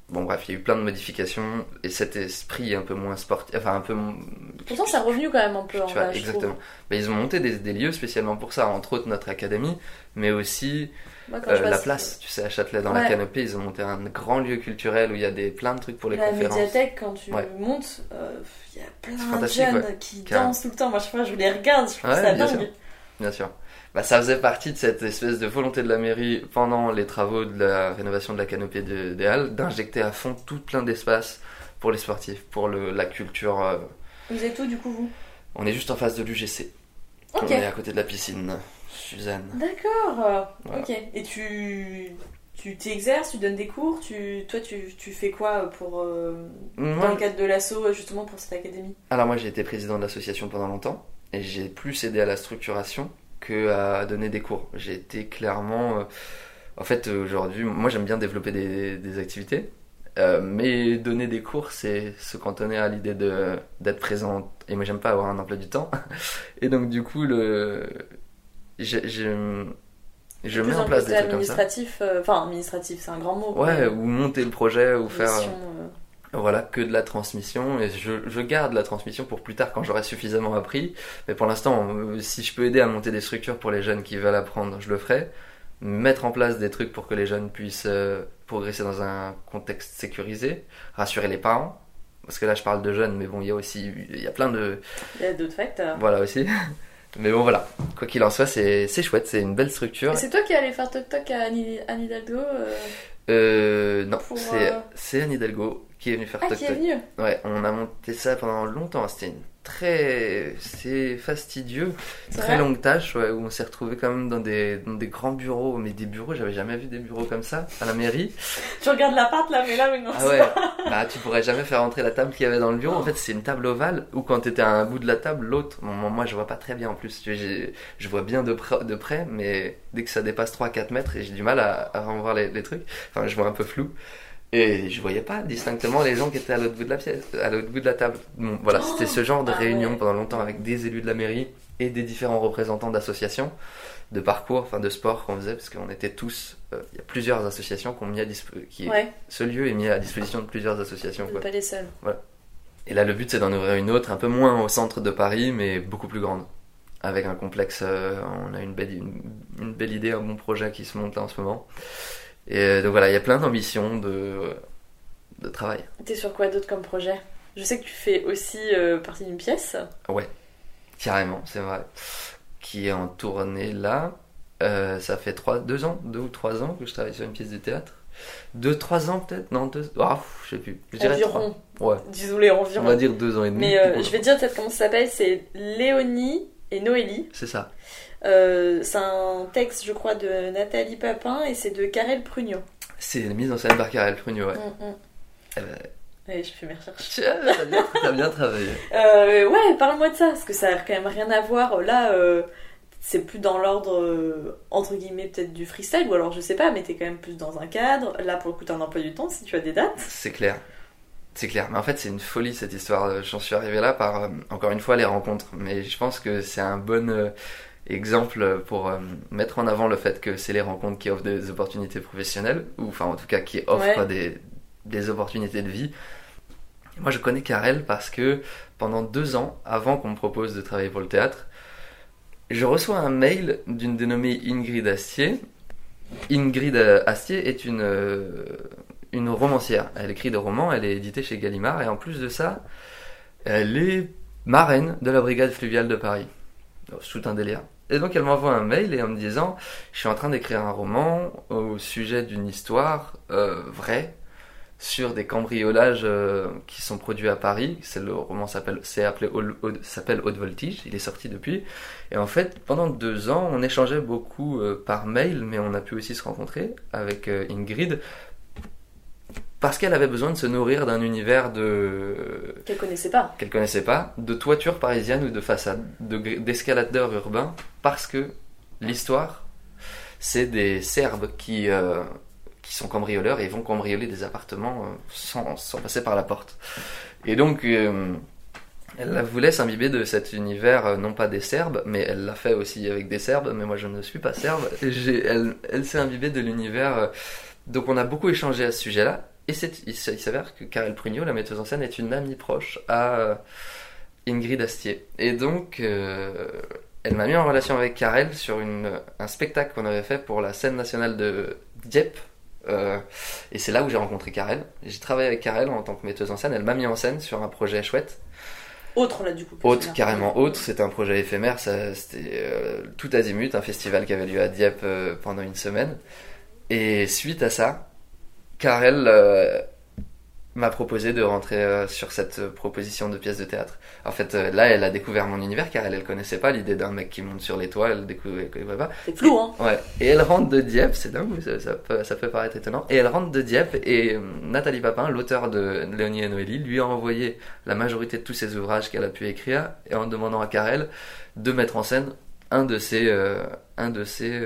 Bon bref, il y a eu plein de modifications et cet esprit un peu moins sportif, enfin un peu. Pourtant, ça a revenu quand même un peu en vois, exactement. Mais ils ont monté des, des lieux spécialement pour ça, entre autres notre académie, mais aussi Moi, euh, la passe- place. Tu sais, à Châtelet, dans la Ouais. canopée, ils ont monté un grand lieu culturel où il y a des, plein de trucs pour les La conférences. médiathèque, quand tu Ouais. montes, euh, il y a plein de jeunes ouais. qui dansent tout le temps. Moi, je je les regarde, je trouve ça bien dingue. sûr. Bien sûr. Bah, ça faisait partie de cette espèce de volonté de la mairie pendant les travaux de la rénovation de la canopée de- des Halles d'injecter à fond tout plein d'espace pour les sportifs, pour le, la culture. euh. Vous êtes où, du coup, vous? On est juste en face de l'UGC. On est à côté de la piscine. Suzanne. D'accord. Voilà. Ok. Et tu tu t'exerces, tu donnes des cours, tu toi tu, tu fais quoi pour euh, Moi, dans le cadre de l'assaut justement pour cette académie? Alors moi j'ai été président de l'association pendant longtemps et j'ai plus aidé à la structuration que à donner des cours. J'ai été clairement... euh, En fait aujourd'hui, moi j'aime bien développer des, des activités, euh, mais donner des cours c'est se cantonner à l'idée de d'être présent et moi j'aime pas avoir un emploi du temps. Et donc du coup le... Je Plus mets en place des trucs comme ça. administratif, euh, enfin administratif, c'est un grand mot. Ouais, ou monter le projet, ou faire... euh, Voilà, que de la transmission, et je, je garde la transmission pour plus tard quand j'aurai suffisamment appris. Mais pour l'instant, euh, si je peux aider à monter des structures pour les jeunes qui veulent apprendre, je le ferai. mettre en place des trucs pour que les jeunes puissent euh, progresser dans un contexte sécurisé, rassurer les parents. Parce que là, je parle de jeunes, mais bon, il y a aussi, il y a plein de, Il y a d'autres facteurs. voilà aussi. Mais bon, voilà. Quoi qu'il en soit, c'est c'est chouette, c'est une belle structure. C'est toi qui allais faire Toc Toc à Anne, Anne Hidalgo euh, Euh, non, c'est euh, c'est Anne Hidalgo qui est venue faire Ah, Toc qui est venu Ouais, on a monté ça pendant longtemps. C'était une très. C'est fastidieux. Très longue tâche, ouais, où on s'est retrouvé quand même dans des, dans des grands bureaux. Mais des bureaux, j'avais jamais vu des bureaux comme ça à la mairie. Tu regardes l'appart là, mais là, mais non. Ah ouais, bah tu pourrais jamais faire entrer la table qu'il y avait dans le bureau. En fait, c'est une table ovale où quand t'étais à un bout de la table, l'autre, bon, moi je vois pas très bien en plus. Je vois bien de, près- de près, mais dès que ça dépasse 3-4 mètres, et j'ai du mal à, à revoir les, les trucs. Enfin, je vois un peu flou. Et je voyais pas distinctement les gens qui étaient à l'autre bout de la pièce, à l'autre bout de la table. Bon, voilà, c'était ce genre de Ah réunion ouais. pendant longtemps avec des élus de la mairie et des différents représentants d'associations, de parcours, enfin de sport qu'on faisait, parce qu'on était tous. euh, Il y a plusieurs associations qui ont mis à qui, Ouais, ce lieu est mis à disposition de plusieurs associations. quoi. pas les seuls. Et là, le but, c'est d'en ouvrir une autre, un peu moins au centre de Paris, mais beaucoup plus grande. Avec un complexe, euh, on a une belle, une, une belle idée, un bon projet qui se monte là en ce moment. Et euh, donc voilà, il y a plein d'ambitions, de, de travail. T'es sur quoi d'autre comme projet? Je sais que tu fais aussi euh, partie d'une pièce. Carrément, c'est vrai. Qui est en tournée là. Euh, ça fait trois, deux ans, deux ou trois ans que je travaille sur une pièce de théâtre. Deux, trois ans peut-être? Non, deux. Ah, pff, je sais plus. Je dirais Environ. trois. Ouais. Désolé, On environ. va dire deux ans et demi. Mais euh, je vais dire peut-être comment ça s'appelle. C'est Léonie et Noélie. C'est ça. Euh, c'est un texte, je crois, de Nathalie Papin et c'est de Karel Prugnot. C'est la mise en scène par Karel Prugnot, ouais. Mm, mm. Eh ben, Allez, je fais mes recherches. T'as bien, bien travaillé. Euh, ouais, parle-moi de ça, parce que ça a quand même rien à voir. Là, euh, c'est plus dans l'ordre, entre guillemets, peut-être du freestyle, ou alors je sais pas, mais t'es quand même plus dans un cadre. Là, pour le coup, t'as un emploi du temps si tu as des dates. C'est clair. C'est clair. Mais en fait, c'est une folie cette histoire. J'en suis arrivé là par, encore une fois, les rencontres. Mais je pense que c'est un bon exemple pour euh, mettre en avant le fait que c'est les rencontres qui offrent des opportunités professionnelles, ou enfin, en tout cas, qui offrent Ouais. des, des opportunités de vie. Moi, je connais Karel parce que pendant deux ans, avant qu'on me propose de travailler pour le théâtre, je reçois un mail d'une dénommée Ingrid Astier. Ingrid Astier est une, euh, une romancière. Elle écrit des romans, elle est éditée chez Gallimard, et en plus de ça, elle est marraine de la brigade fluviale de Paris. Tout un délire. Et donc elle m'envoie un mail et en me disant Je suis en train d'écrire un roman au sujet d'une histoire euh, vraie sur des cambriolages euh, qui sont produits à Paris. C'est le roman s'appelle appelé s'appelle Haute Voltige. Il est sorti depuis. Et en fait, pendant deux ans, on échangeait beaucoup euh, par mail, mais on a pu aussi se rencontrer avec Ingrid parce qu'elle avait besoin de se nourrir d'un univers de Qu'elle connaissait pas. qu'elle connaissait pas, de toiture parisienne ou de façade, de d'escaladeurs urbains, parce que l'histoire, c'est des Serbes qui, euh, qui sont cambrioleurs et vont cambrioler des appartements euh, sans, sans passer par la porte. Et donc, euh, elle voulait s'imbiber de cet univers, euh, non pas des Serbes, mais elle l'a fait aussi avec des Serbes, mais moi je ne suis pas Serbe. Elle elle s'est imbibée de l'univers. euh, donc on a beaucoup échangé à ce sujet-là. Et il s'avère que Karel Prugnot, la metteuse en scène, est une amie proche à euh, Ingrid Astier. Et donc, euh, elle m'a mis en relation avec Karel sur une, un spectacle qu'on avait fait pour la scène nationale de Dieppe. Euh, et c'est là où j'ai rencontré Karel. J'ai travaillé avec Karel en tant que metteuse en scène. Elle m'a mis en scène sur un projet chouette. Autre là, du coup. celui-là. carrément haute. C'était un projet éphémère. C'était euh, tout azimut, un festival qui avait lieu à Dieppe pendant une semaine. Et suite à ça, Karel euh, m'a proposé de rentrer euh, sur cette euh, proposition de pièce de théâtre. En fait, euh, là, elle a découvert mon univers car elle, elle connaissait pas l'idée d'un mec qui monte sur les toits. Elle découvrait, elle connaissait pas. C'est flou, hein. Ouais. Et elle rentre de Dieppe, c'est dingue, ça, ça peut, ça peut paraître étonnant. Et elle rentre de Dieppe et Nathalie Papin, l'auteur de Léonie et Noélie, lui a envoyé la majorité de tous ses ouvrages qu'elle a pu écrire et en demandant à Karel de mettre en scène un de ses, un de ses,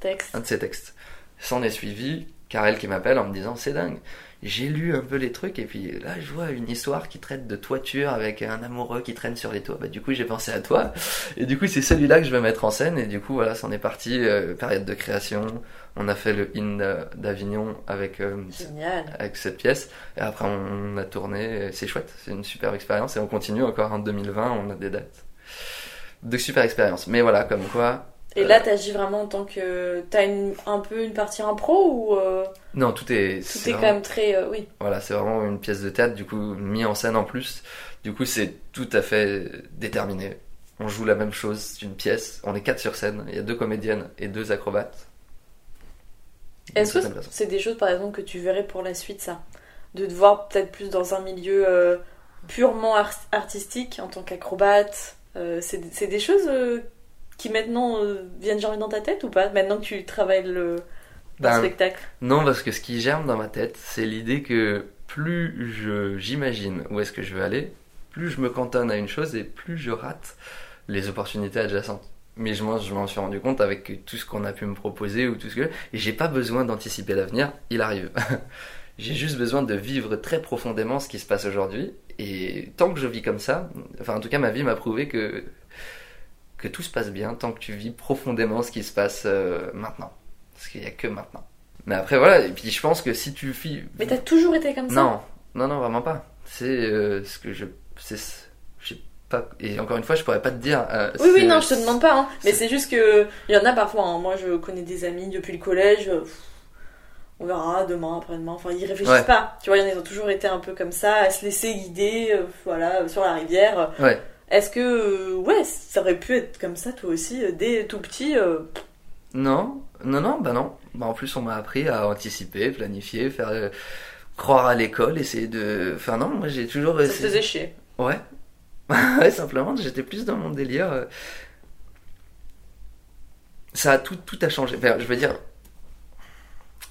Texte. un de ses textes. S'en est suivi Karel qui m'appelle en me disant c'est dingue. J'ai lu un peu les trucs et puis là je vois une histoire qui traite de toiture avec un amoureux qui traîne sur les toits. Bah du coup j'ai pensé à toi et du coup c'est celui-là que je vais mettre en scène et du coup voilà c'en est parti euh, période de création. On a fait le in d'Avignon avec euh, avec cette pièce et après on a tourné. C'est chouette, c'est une super expérience et on continue encore en 2020. On a des dates de super expérience. Mais voilà comme quoi Et là, t'agis vraiment en tant que. T'as une, un peu une partie impro ou. euh, Non, tout est. tout c'est est quand vraiment- même très. euh, oui. Voilà, c'est vraiment une pièce de théâtre, du coup, mis en scène en plus. Du coup, c'est tout à fait déterminé. On joue la même chose, c'est une pièce. On est quatre sur scène. Il y a deux comédiennes et deux acrobates. Est-ce que c'est des choses, par exemple, que tu verrais pour la suite, ça? De te voir peut-être plus dans un milieu euh, purement ar- artistique en tant qu'acrobate euh, C'est des choses euh, qui maintenant euh, viennent germer dans ta tête ou pas Maintenant que tu travailles le, le Ben, spectacle? Non, parce que ce qui germe dans ma tête, c'est l'idée que plus je j'imagine où est-ce que je veux aller, plus je me cantonne à une chose et plus je rate les opportunités adjacentes. Mais je m'en suis rendu compte avec tout ce qu'on a pu me proposer ou tout ce que et j'ai pas besoin d'anticiper l'avenir, il arrive. j'ai juste besoin de vivre très profondément ce qui se passe aujourd'hui et tant que je vis comme ça, enfin en tout cas ma vie m'a prouvé que que tout se passe bien tant que tu vis profondément ce qui se passe euh, maintenant. Parce qu'il y a que maintenant. Mais après voilà, et puis je pense que si tu vis Mais t'as toujours été comme ça? Non, non, non, vraiment pas. C'est euh, ce que je. C'est. pas. Et encore une fois, je pourrais pas te dire. euh, Oui, oui, non, je te demande pas. hein. Mais c'est- juste que il y en a parfois. hein. Moi, je connais des amis depuis le collège. pff, on verra demain, après-demain. Enfin, ils réfléchissent Ouais. pas. Tu vois, il y en a, ils ont toujours été un peu comme ça, à se laisser guider, euh, voilà, sur la rivière. Ouais. Est-ce que, euh, ouais, ça aurait pu être comme ça, toi aussi, euh, dès tout petit euh, Non, non, non, bah non. Bah, en plus, on m'a appris à anticiper, planifier, faire. euh, croire à l'école, essayer de. Enfin, non, moi j'ai toujours. Ça te essayé- faisait chier. Ouais. ouais, simplement, j'étais plus dans mon délire. Ça a tout, tout a changé. Enfin, je veux dire,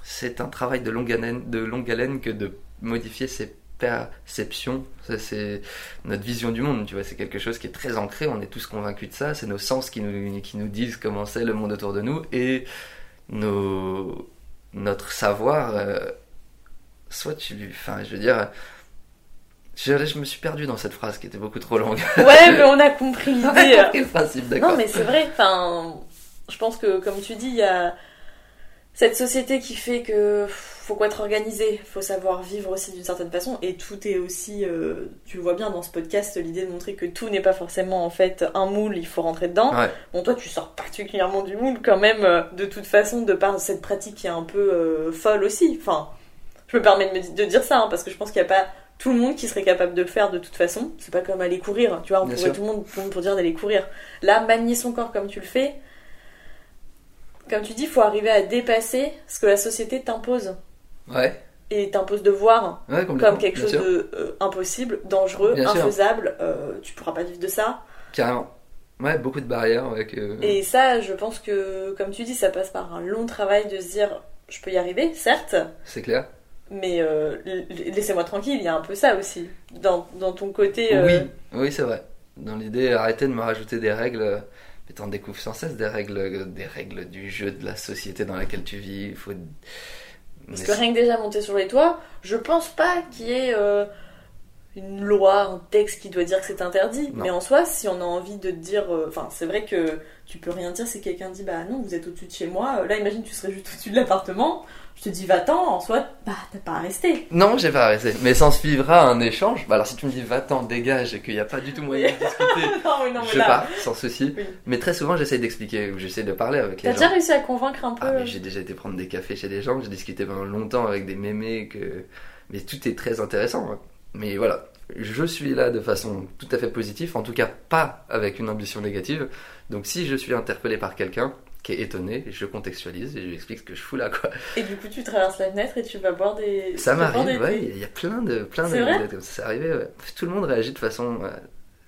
c'est un travail de longue haleine, de longue haleine que de modifier ses perceptions. Ça, c'est notre vision du monde, tu vois. C'est quelque chose qui est très ancré. On est tous convaincus de ça. C'est nos sens qui nous, qui nous disent comment c'est le monde autour de nous et nos, notre savoir. euh, soit tu, enfin, je veux dire. Je, je me suis perdu dans cette phrase qui était beaucoup trop longue. Ouais, mais on a compris l'idée. le principe, d'accord. Non, mais c'est vrai. Enfin, je pense que, comme tu dis, il y a cette société qui fait que faut quoi être organisé, faut savoir vivre aussi d'une certaine façon, et tout est aussi, euh, tu le vois bien dans ce podcast, l'idée de montrer que tout n'est pas forcément en fait un moule, il faut rentrer dedans. Ouais. Bon, toi, tu sors particulièrement du moule quand même, euh, de toute façon, de par cette pratique qui est un peu euh, folle aussi. Enfin, je me permets de, me di- de dire ça, hein, parce que je pense qu'il n'y a pas tout le monde qui serait capable de le faire de toute façon. C'est pas comme aller courir, tu vois, on pourrait sûr. tout le monde, tout le monde pour dire d'aller courir. Là, manier son corps comme tu le fais, comme tu dis, faut arriver à dépasser ce que la société t'impose. Ouais, Et t'impose de voir ouais, comme quelque chose sûr. de euh, impossible, dangereux, Bien infaisable, euh, tu pourras pas vivre de ça. Carrément. Ouais, beaucoup de barrières avec. Et ça, je pense que, comme tu dis, ça passe par un long travail de se dire, je peux y arriver, certes, C'est clair. mais euh, laissez-moi tranquille, il y a un peu ça aussi. Dans, dans ton côté... euh, Oui, oui, c'est vrai. Dans l'idée, arrêter de me rajouter des règles. Mais t'en découvres sans cesse des règles, des règles du jeu, de la société dans laquelle tu vis. Il faut. Parce que rien que déjà monter sur les toits, je pense pas qu'il y ait euh, une loi, un texte qui doit dire que c'est interdit. Non. Mais en soi, si on a envie de te dire. euh, Enfin, c'est vrai que tu peux rien dire si quelqu'un dit Bah non, vous êtes au-dessus de chez moi. Euh, Là, imagine, tu serais juste au-dessus de l'appartement. Je te dis Va-t'en, en soi, bah t'as pas à rester. Non, j'ai pas arrêté. Mais s'en suivra un échange. Bah alors, si tu me dis va-t'en, dégage, et qu'il n'y a pas du tout moyen de discuter, non, mais non, mais je là. pars, sans souci. Oui. Mais très souvent, j'essaye d'expliquer, ou j'essaie de parler avec les T'as gens. déjà réussi à convaincre un peu Ah, mais j'ai déjà été prendre des cafés chez des gens, j'ai discuté pendant longtemps avec des mémés, que... mais tout est très intéressant. hein. Mais voilà, je suis là de façon tout à fait positive, en tout cas pas avec une ambition négative. Donc si je suis interpellé par quelqu'un qui est étonné, je contextualise et je lui explique ce que je fous là, quoi. Et du coup, tu traverses la fenêtre et tu vas boire des. Ça m'arrive, ouais, il y a plein de plein C'est vrai d'anecdotes comme ça. C'est arrivé, ouais. Tout le monde réagit de façon. euh,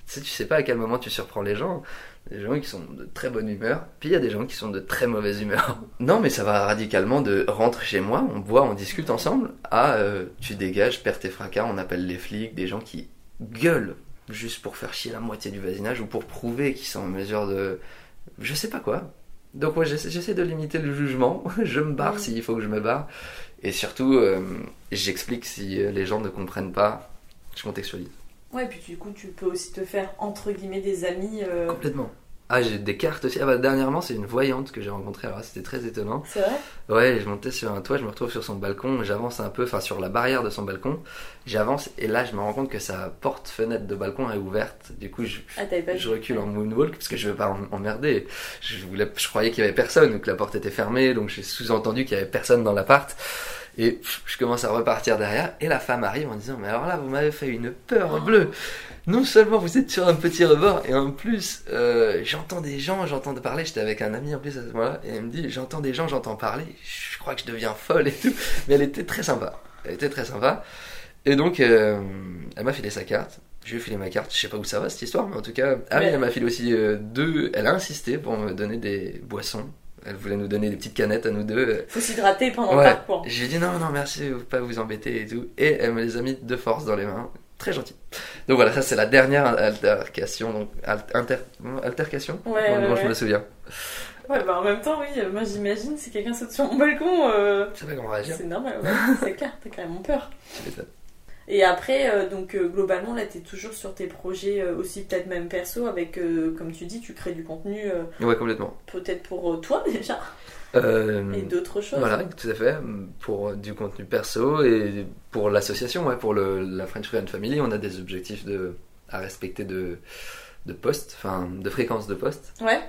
Tu sais, tu sais pas à quel moment tu surprends les gens. Des gens qui sont de très bonne humeur, puis il y a des gens qui sont de très mauvaise humeur. Non, mais ça va radicalement de rentre chez moi, on boit, on discute ensemble, à euh, tu dégages, perds tes fracas, on appelle les flics, des gens qui gueulent juste pour faire chier la moitié du voisinage ou pour prouver qu'ils sont en mesure de. Je sais pas quoi. Donc, moi, j'essaie j'essaie de limiter le jugement. je me barre Mm. s'il faut que je me barre. Et surtout, euh, j'explique si euh, les gens ne comprennent pas, je contextualise. Ouais, puis du coup, tu peux aussi te faire entre guillemets des amis. euh, Complètement. Ah, j'ai des cartes aussi. Ah bah dernièrement, c'est une voyante que j'ai rencontrée. Alors c'était très étonnant. C'est vrai? Ouais, je montais sur un toit, je me retrouve sur son balcon, j'avance un peu, enfin sur la barrière de son balcon, j'avance et là je me rends compte que sa porte-fenêtre de balcon est ouverte. Du coup, je, Ah, pas je recule en moonwalk parce que je veux pas emmerder. Je, voulais, je croyais qu'il y avait personne que la porte était fermée, donc j'ai sous-entendu qu'il y avait personne dans l'appart. Et pff, je commence à repartir derrière et la femme arrive en disant mais alors là vous m'avez fait une peur bleue. Non seulement vous êtes sur un petit rebord et en plus euh, j'entends des gens, j'entends parler. J'étais avec un ami en plus à ce moment-là et elle me dit j'entends des gens, j'entends parler. Je crois que je deviens folle et tout. Mais elle était très sympa. Elle était très sympa. Et donc euh, elle m'a filé sa carte. Je lui ai filé ma carte. Je sais pas où ça va cette histoire, mais en tout cas, ah oui, elle m'a filé aussi euh, deux. Elle a insisté pour me donner des boissons. Elle voulait nous donner des petites canettes à nous deux. Faut s'hydrater pendant Ouais. le parcours. J'ai dit non, non, merci, pas vous embêter et tout. Et elle me les a mis de force dans les mains. Très gentil. Donc voilà, ça c'est la dernière altercation. Donc, al- inter- altercation Ouais, Bon, ouais, je me souviens. Ouais, bah en même temps, oui, euh, moi j'imagine si quelqu'un saute sur mon balcon, euh, Je sais pas comment réagir. c'est normal, ouais, c'est clair, t'as carrément peur. Tu. Et après, euh, donc euh, globalement, là, t'es toujours sur tes projets euh, aussi, peut-être même perso, avec, comme tu dis, tu crées du contenu Ouais, complètement. peut-être pour toi déjà, et d'autres choses. Voilà, tout à fait. Pour du contenu perso et pour l'association, ouais, pour le, la French Free and Family, on a des objectifs de, à respecter de, de postes, enfin de fréquence de postes. Ouais,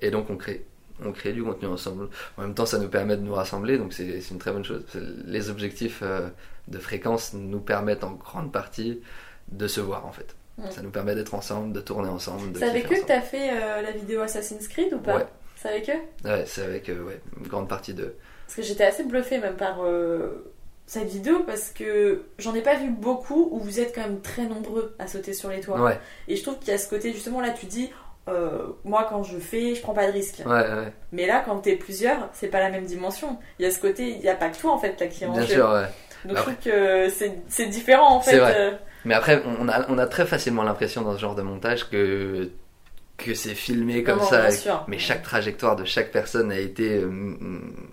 Et donc on crée, on crée du contenu ensemble. En même temps, ça nous permet de nous rassembler, donc c'est c'est une très bonne chose. Les objectifs euh, de fréquence nous permettent en grande partie de se voir en fait. Ça nous permet d'être ensemble, de tourner ensemble. de c'est avec eux que t'as fait euh, la vidéo Assassin's Creed ou pas? Ouais. C'est avec eux? Ouais, c'est avec euh, ouais, une grande partie de. Parce que j'étais assez bluffée même par euh, cette vidéo, parce que j'en ai pas vu beaucoup où vous êtes quand même très nombreux à sauter sur les toits. Ouais, Et je trouve qu'il y a ce côté, justement, là tu dis, euh, moi quand je fais, je prends pas de risque. ouais, ouais. Mais là, quand t'es plusieurs, c'est pas la même dimension. Il y a ce côté, il y a pas que toi en fait là qui est en Bien jeu. sûr, ouais. Donc Après- je trouve que c'est différent en fait. vrai. euh, Mais après, on a, on a très facilement l'impression dans ce genre de montage que, que c'est filmé comme non, ça. bien et- sûr. Mais chaque trajectoire de chaque personne a été, euh,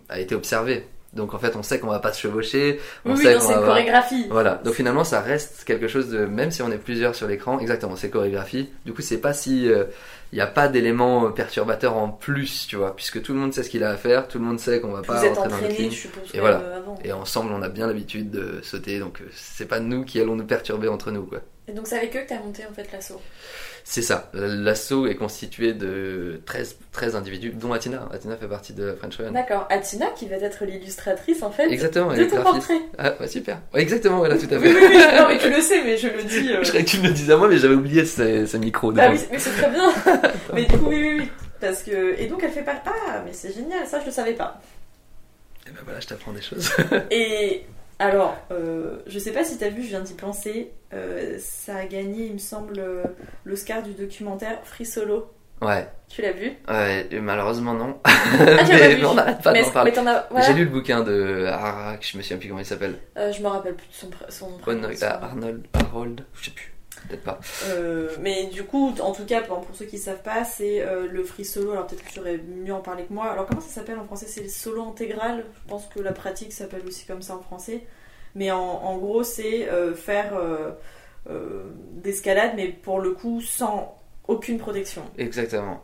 a été observée. Donc en fait, on sait qu'on va pas se chevaucher. On Oui, sait c'est une avoir- chorégraphie. Voilà. Donc finalement, ça reste quelque chose de, même si on est plusieurs sur l'écran, exactement, c'est chorégraphie. Du coup, c'est pas si, il n'y a pas d'éléments perturbateurs en plus, tu vois, puisque tout le monde sait ce qu'il a à faire, tout le monde sait qu'on va pas Vous rentrer dans le suppose, Et voilà. euh, avant. Et ensemble, on a bien l'habitude de sauter, donc euh, c'est pas nous qui allons nous perturber entre nous, quoi. Et donc c'est avec eux que t'as monté en fait l'assaut? C'est ça. L'assaut est constitué de 13, 13 individus, dont Atina. Atina fait partie de French Run. D'accord. Atina qui va être l'illustratrice en fait Exactement, elle de est ton portrait. Ah, super. Ouais, exactement, voilà, tout à Oui, fait. oui, oui. Non mais tu le sais, mais je le dis. euh, Je croyais que tu me le disais à moi, mais j'avais oublié ce, micro. Devant. oui, mais c'est très bien. mais du coup, oui, oui, oui. Parce que... Et donc elle fait pas... Ah, mais c'est génial, ça je le savais pas. Et ben voilà, je t'apprends des choses. Et alors, euh, je sais pas si t'as vu, je viens d'y penser, euh, ça a gagné, il me semble, euh, l'Oscar du documentaire Free Solo. Ouais, Tu l'as vu? Ouais, malheureusement non. Ah, tu mais vu on n'arrête pas d'en parler. voilà. J'ai lu le bouquin de Harak, je me souviens plus comment il s'appelle. Euh, je me rappelle plus de son, son prénom. Ron- ah, Arnold, Harold, je sais plus. Peut-être pas. Euh, mais du coup, en tout cas, pour, ceux qui savent pas, c'est euh, le free solo. Alors peut-être que tu aurais mieux en parler que moi. Alors comment ça s'appelle en français? C'est le solo intégral. Je pense que la pratique s'appelle aussi comme ça en français. Mais en, en gros, c'est euh, faire euh, d'escalade, mais pour le coup sans aucune protection. Exactement.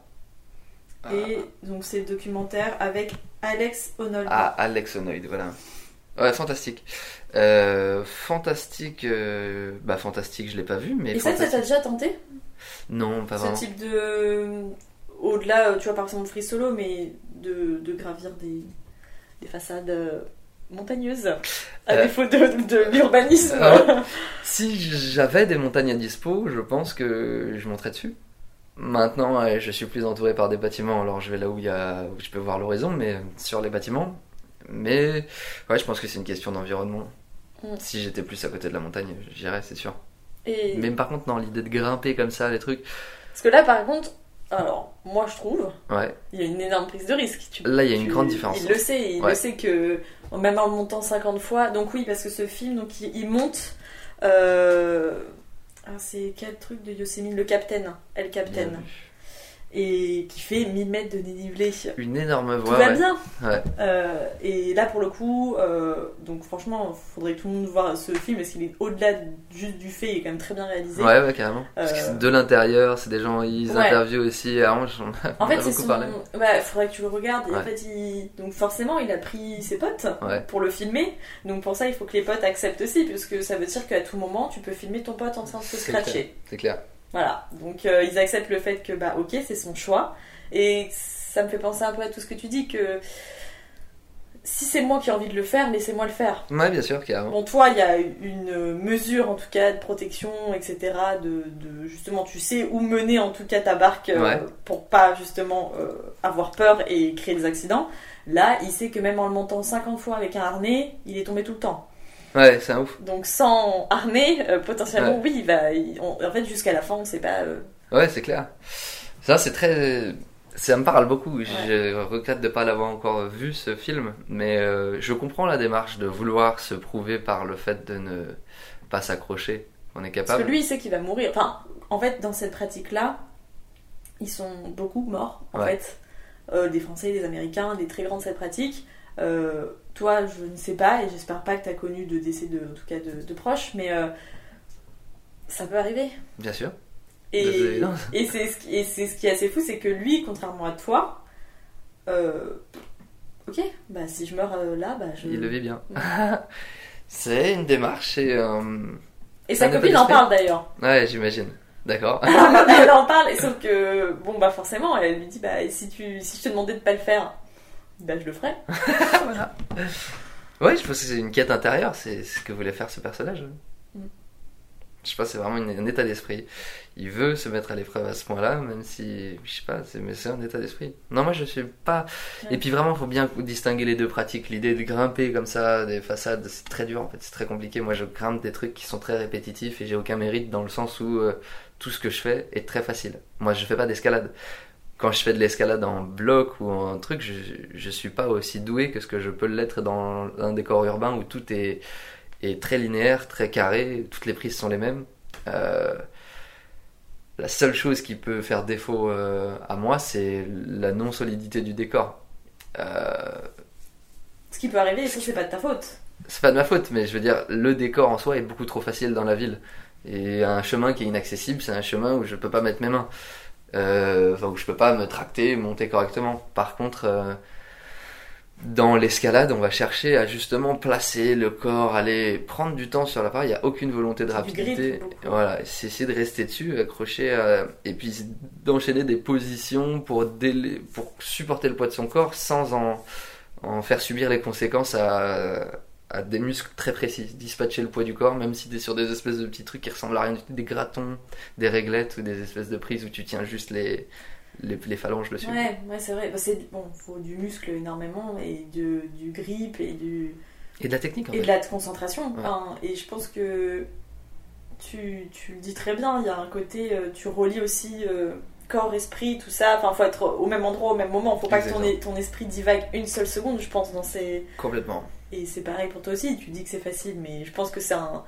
Et donc c'est le documentaire avec Alex Honnold. Ah, Alex Onoid, voilà. Ouais, fantastique. Euh, fantastique. euh, Bah, fantastique, je l'ai pas vu, mais. Et ça, ça t'a fantastique- déjà tenté? Non, pas vraiment. Ce type de. Au-delà, euh, tu vois, par exemple, free solo, mais de, de gravir des, des façades euh, montagneuses, à défaut de, de l'urbanisme. Ah Si j'avais des montagnes à dispo, je pense que je monterais dessus. Maintenant, je suis plus entouré par des bâtiments, alors je vais là où, il y a, où je peux voir l'horizon, mais sur les bâtiments. Mais ouais, je pense que c'est une question d'environnement. Mm. Si j'étais plus à côté de la montagne, j'irais, c'est sûr. Et... Mais par contre, non, l'idée de grimper comme ça, les trucs, Parce que là, par contre, alors, moi je trouve, ouais. il y a une énorme prise de risque. Tu- Là, il y a une tu- grande différence. Il le sait, il Ouais. le sait que, même en montant 50 fois, donc oui, parce que ce film, donc il, il monte. Euh... ah, c'est quel truc de Yosemite? Le Capitaine, El Capitaine. Et qui fait 1000 mètres de dénivelé. Une énorme Tout voix. va ouais. bien. Ouais. Euh, et là, pour le coup, euh, donc franchement, faudrait que tout le monde voit ce film parce qu'il est au-delà juste du fait, il est quand même très bien réalisé. Ouais, ouais, carrément. Parce que Euh, c'est de l'intérieur, c'est des gens, ils Ouais. interviewent aussi. Alors, moi, j'en En on fait, a c'est son. parlé. Ouais, faudrait que tu le regardes. Et en fait, il... donc forcément, il a pris ses potes pour le filmer. Donc pour ça, il faut que les potes acceptent aussi, parce que ça veut dire qu'à tout moment, tu peux filmer ton pote en train de se scratcher. C'est clair. Voilà. Donc euh, ils acceptent le fait que bah ok, c'est son choix. Et ça me fait penser un peu à tout ce que tu dis que si c'est moi qui ai envie de le faire, laissez-moi le faire. Ouais, bien sûr, carrément. Bon, toi, il y a une mesure en tout cas de protection, etc. De, de- justement, tu sais où mener en tout cas ta barque euh, Ouais. pour pas justement euh, avoir peur et créer des accidents. Là, il sait que même en le montant 50 fois avec un harnais, il est tombé tout le temps. Ouais, c'est un ouf. Donc sans harnais, euh, potentiellement, Ouais. oui, il va. il- on- en fait, jusqu'à la fin, on sait pas. euh, Ouais, c'est clair. Ça, c'est très. Ça me parle beaucoup. Je regrette de ne pas l'avoir encore vu, ce film. Mais euh, je comprends la démarche de vouloir se prouver par le fait de ne pas s'accrocher. On est Parce capable. que lui, il sait qu'il va mourir. Enfin, en fait, dans cette pratique-là, ils sont beaucoup morts, en Ouais. fait. Euh, des Français, des Américains, des très grands de cette pratique. Euh, toi, je ne sais pas, et j'espère pas que tu as connu de décès, de, en tout cas de, de proches, mais euh, ça peut arriver. Bien sûr. Et, c'est ce, qui- et c'est ce qui est assez fou, c'est que lui, contrairement à toi, euh, ok, bah si je meurs là, bah je. Il le vit bien. Ouais. c'est une démarche et. Et sa copine en parle d'ailleurs. Ouais, j'imagine. D'accord. elle en parle, sauf que, bon, bah forcément, elle lui dit, bah si, tu, si je te demandais de pas le faire, bah je le ferais. Ouais, je pense que c'est une quête intérieure, c'est ce que voulait faire ce personnage. Mm. Je sais pas, c'est vraiment une- un état d'esprit. Il veut se mettre à l'épreuve à ce point-là, même si, je sais pas, c'est, mais c'est un état d'esprit. Non, moi je suis pas. Ouais. Et puis vraiment, faut bien distinguer les deux pratiques. L'idée de grimper comme ça des façades, c'est très dur en fait, c'est très compliqué. Moi je grimpe des trucs qui sont très répétitifs et j'ai aucun mérite dans le sens où euh, tout ce que je fais est très facile. Moi je fais pas d'escalade. Quand je fais de l'escalade en bloc ou en truc, je, je suis pas aussi doué que ce que je peux l'être dans un décor urbain où tout est, est très linéaire, très carré, toutes les prises sont les mêmes. Euh, la seule chose qui peut faire défaut euh, à moi, c'est la non-solidité du décor. Euh, Ce qui peut arriver, et ça, c'est pas de ta faute. c'est pas de ma faute, mais je veux dire, le décor en soi est beaucoup trop facile dans la ville. Et un chemin qui est inaccessible, c'est un chemin où je peux pas mettre mes mains. Euh, enfin, où je peux pas me tracter, monter correctement. Par contre, euh, dans l'escalade, on va chercher à justement placer le corps, aller prendre du temps sur l'appareil. Il n'y a aucune volonté de rapidité. Voilà, c'est essayer de rester dessus, accrocher, à- et puis d'enchaîner des positions pour, délai- pour supporter le poids de son corps sans en, en faire subir les conséquences à, à des muscles très précis. Dispatcher le poids du corps, même si t'es sur des espèces de petits trucs qui ressemblent à rien du tout, des gratons, des réglettes ou des espèces de prises où tu tiens juste les, les, les phalanges dessus. Ouais, ouais, c'est vrai. Bah, c'est bon, faut du muscle énormément et de, du grip et du Et de la technique en et fait. de la concentration. Ouais. Enfin, et je pense que tu, tu le dis très bien. Il y a un côté, euh, tu relis aussi euh, corps, esprit, tout ça. Enfin, faut être au même endroit au même moment. Faut pas que ton, ton esprit divague une seule seconde. Je pense dans ces Complètement. Et c'est pareil pour toi aussi. Tu dis que c'est facile, mais je pense que c'est un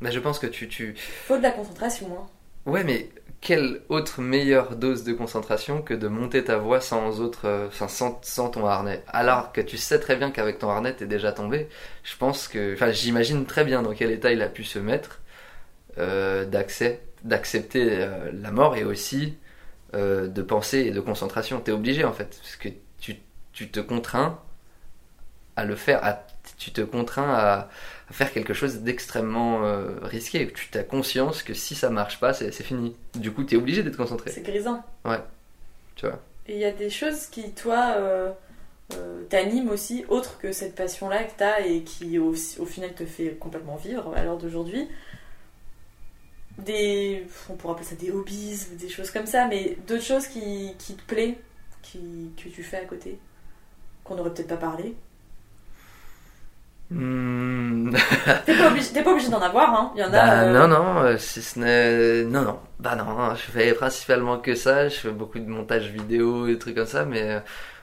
Mais je pense que tu, tu... faut de la concentration. Hein. Ouais, mais quelle autre meilleure dose de concentration que de monter ta voix sans autre, euh, sans, sans ton harnais? Alors que tu sais très bien qu'avec ton harnais t'es déjà tombé. Je pense que, enfin, j'imagine très bien dans quel état il a pu se mettre euh, d'accepter euh, la mort et aussi de pensée et de concentration. T'es obligé en fait, parce que tu, tu te contrains à le faire, à- tu te contrains à, à faire quelque chose d'extrêmement euh, risqué. Tu as conscience que si ça marche pas, c'est fini. Du coup, tu es obligé d'être concentré. C'est grisant. Tu vois. Et il y a des choses qui, toi, euh, euh, t'animent aussi, autre que cette passion-là que t'as et qui, au, au final, te fait complètement vivre à l'heure d'aujourd'hui. Des. On pourrait appeler ça des hobbies, des choses comme ça, mais d'autres choses qui, qui te plaisent, qui, que tu fais à côté, qu'on n'aurait peut-être pas parlé. Hmm. T'es pas obligé, d'en avoir, hein. Il y en a. Bah, euh, Non, non, euh, si ce n'est. Non, non. Bah, non, je fais principalement que ça. Je fais beaucoup de montage vidéo et trucs comme ça, mais euh,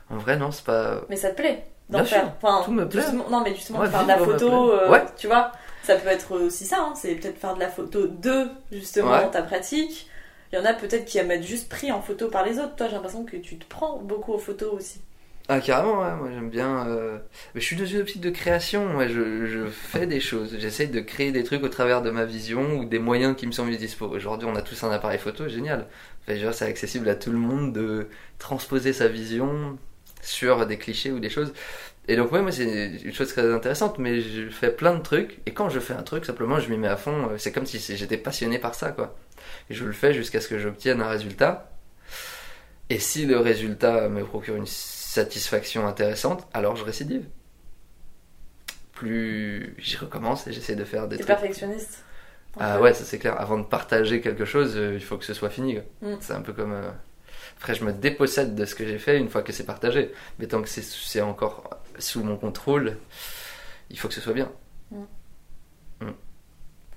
en vrai, non, c'est pas. Mais ça te plaît d'en faire. Enfin, tout me plaît. justement- non, mais justement, Ouais, faire de la photo, euh, Ouais. tu vois, ça peut être aussi ça. hein, c'est peut-être faire de la photo de justement Ouais. ta pratique Il y en a peut-être qui aiment être juste pris en photo par les autres. Toi, j'ai l'impression que tu te prends beaucoup aux photos aussi. Ah carrément, ouais, moi j'aime bien. euh, Mais je suis dans une optique de création, ouais, je, je fais des choses, j'essaye de créer des trucs au travers de ma vision ou des moyens qui me sont mis dispo. Aujourd'hui on a tous un appareil photo, génial. Enfin, c'est accessible à tout le monde de transposer sa vision sur des clichés ou des choses. Et donc ouais, moi c'est une chose très intéressante, mais je fais plein de trucs, et quand je fais un truc, simplement je m'y mets à fond, euh, c'est comme si j'étais passionné par ça, quoi. Et je le fais jusqu'à ce que j'obtienne un résultat. Et si le résultat me procure une satisfaction intéressante, alors je récidive. Plus j'y recommence et j'essaie de faire des T'es trucs. perfectionniste. Ah ouais, ça c'est clair. Avant de partager quelque chose, euh, il faut que ce soit fini. Mm. C'est un peu comme. euh, Après, je me dépossède de ce que j'ai fait une fois que c'est partagé. Mais tant que c'est- encore sous mon contrôle, il faut que ce soit bien.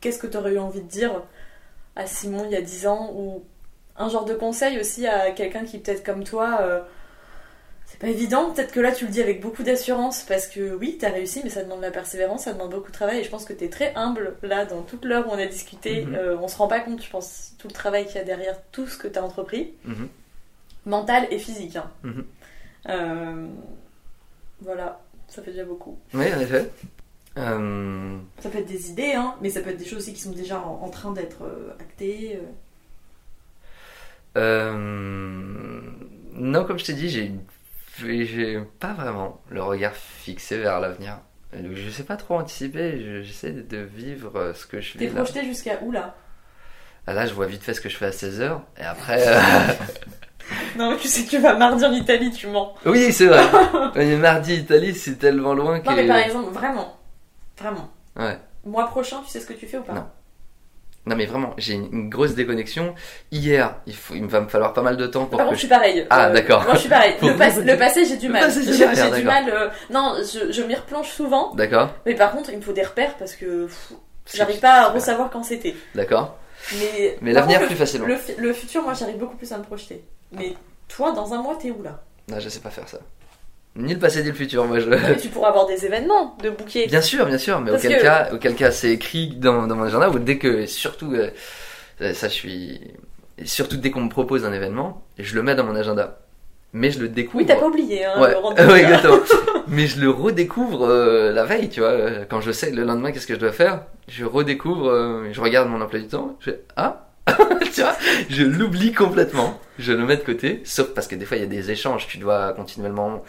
Qu'est-ce que tu aurais eu envie de dire à Simon il y a 10 ans ou un genre de conseil aussi à quelqu'un qui peut-être comme toi euh, c'est pas évident, peut-être que là tu le dis avec beaucoup d'assurance parce que oui, t'as réussi mais ça demande de la persévérance, ça demande beaucoup de travail et je pense que t'es très humble là dans toute l'heure où on a discuté, Mhm. Euh, on se rend pas compte je pense tout le travail qu'il y a derrière tout ce que t'as entrepris, Mhm. mental et physique. hein. Mhm. Euh, voilà, ça fait déjà beaucoup. Oui, en effet. Euh, Ça peut être des idées, hein, mais ça peut être des choses aussi qui sont déjà en, en train d'être actées. euh. Non, comme je t'ai dit, j'ai j'ai pas vraiment le regard fixé vers l'avenir. Donc, Je sais pas trop anticiper, je- j'essaie de vivre euh, ce que je T'es vis là. projeté jusqu'à où là? Ah, Là, je vois vite fait ce que je fais à 16h, et après... euh, Non, mais tu sais que tu vas mardi en Italie, tu mens. Oui, c'est vrai. Mais mardi, Italie, c'est tellement loin que. Non, mais par exemple, vraiment, vraiment. Ouais. Mois prochain, tu sais ce que tu fais ou pas? Non. Non, mais vraiment, j'ai une, une grosse déconnexion. Hier, il, faut, il va me falloir pas mal de temps pour Par que contre, je je. suis pareil. Ah, d'accord. Moi, je suis pareil. Le, pas- le passé, j'ai du Le mal. J'ai du mal. euh, Non, je, je m'y replonge souvent. D'accord. Mais par contre, il me faut des repères parce que j'arrive pas à ressavoir quand c'était. D'accord. Mais, Mais l'avenir, contre, plus facilement. le, le, le futur, moi, j'arrive beaucoup plus à me projeter. Mais toi, dans un mois, t'es où là? Non, je sais pas faire ça. Ni le passé, ni le futur. Moi, je. Mais Tu pourras avoir des événements de bouquet. Bien sûr, bien sûr, mais Parce auquel que- cas, auquel cas, c'est écrit dans, dans mon agenda ou dès que, surtout, euh, ça, je suis, surtout dès qu'on me propose un événement, je le mets dans mon agenda. Mais je le découvre. Oui, t'as pas oublié, hein, Ouais, le rendez-vous. ouais, exactement. Mais je le redécouvre euh, la veille, tu vois. euh, Quand je sais le lendemain qu'est-ce que je dois faire, je redécouvre, euh, je regarde mon emploi du temps, je fais Ah Tu vois, je l'oublie complètement. Je le mets de côté, sauf parce que des fois il y a des échanges, tu dois continuellement Moi,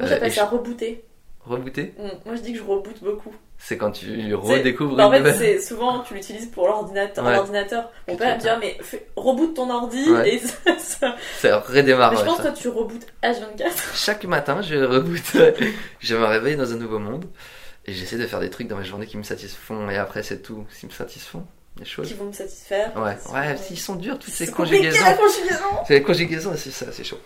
euh, j'appelle éch- ça rebooter. rebooter? Mm, Moi, je dis que je reboote beaucoup. C'est quand tu redécouvres Bah, en une fait, c'est souvent tu l'utilises pour l'ordinateur. Ouais. l'ordinateur. Mon père me dit ah, mais fais- reboot ton ordi Ouais. et ça. ça- Ça redémarre. mais je pense ça. que toi tu rebootes H24. Chaque matin, je reboot. je me réveille dans un nouveau monde et j'essaie de faire des trucs dans ma journée qui me satisfont. Et après, c'est tout. S'ils me satisfont, des choses. qui vont me satisfaire. Ouais, ouais, s'ils sont durs, toutes ces conjugaisons. la conjugaison. C'est les conjugaisons, c'est ça, c'est chaud.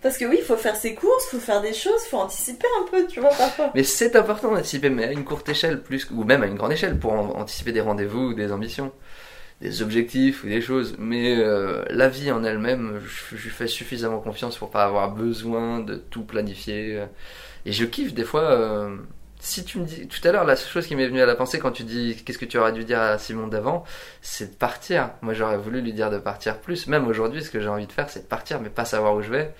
Parce que oui, il faut faire ses courses, faut faire des choses, faut anticiper un peu, tu vois, parfois. Mais c'est important d'anticiper, mais à une courte échelle, plus, ou même à une grande échelle, pour anticiper des rendez-vous ou des ambitions, des objectifs ou des choses. Mais euh, la vie en elle-même, je, je lui fais suffisamment confiance pour pas avoir besoin de tout planifier. Et je kiffe des fois. euh, si tu me dis tout à l'heure, la seule chose qui m'est venue à la pensée quand tu dis qu'est-ce que tu aurais dû dire à Simon d'avant, c'est de partir. Moi, j'aurais voulu lui dire de partir plus. Même aujourd'hui, ce que j'ai envie de faire, c'est de partir, mais pas savoir où je vais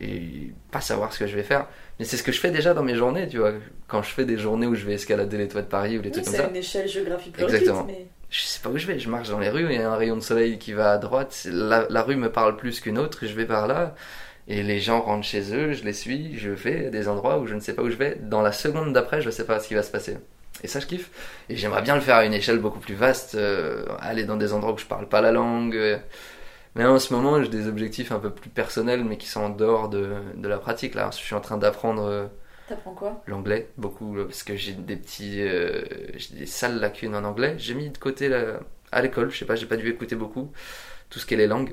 et pas savoir ce que je vais faire. Mais c'est ce que je fais déjà dans mes journées, tu vois. Quand je fais des journées où je vais escalader les toits de Paris ou des Oui, trucs comme c'est ça, une échelle géographique plus Exactement. réduite, mais je sais pas où je vais. Je marche dans les rues, il y a un rayon de soleil qui va à droite. c'est- La, la rue me parle plus qu'une autre, je vais par là. Et les gens rentrent chez eux, je les suis, je vais à des endroits où je ne sais pas où je vais. Dans la seconde d'après, je sais pas ce qui va se passer. Et ça, je kiffe. Et j'aimerais bien le faire à une échelle beaucoup plus vaste, euh, aller dans des endroits où je parle pas la langue. euh. Mais en ce moment, j'ai des objectifs un peu plus personnels, mais qui sont en dehors de, de la pratique. Là, je suis en train d'apprendre euh, t'apprends quoi? l'anglais beaucoup euh, parce que j'ai des petits j'ai des sales lacunes en anglais j'ai mis de côté la- à l'école je sais pas j'ai pas dû écouter beaucoup tout ce qui est les langues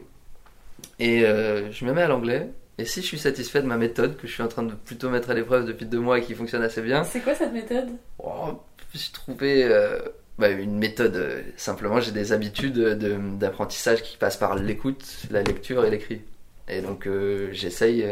et je me mets à l'anglais et si je suis satisfait de ma méthode que je suis en train de plutôt mettre à l'épreuve depuis deux mois et qui fonctionne assez bien C'est quoi cette méthode? oh, j'ai trouvé euh, bah, une méthode euh, simplement j'ai des habitudes de- d'apprentissage qui passent par l'écoute la lecture et l'écrit et donc euh, j'essaye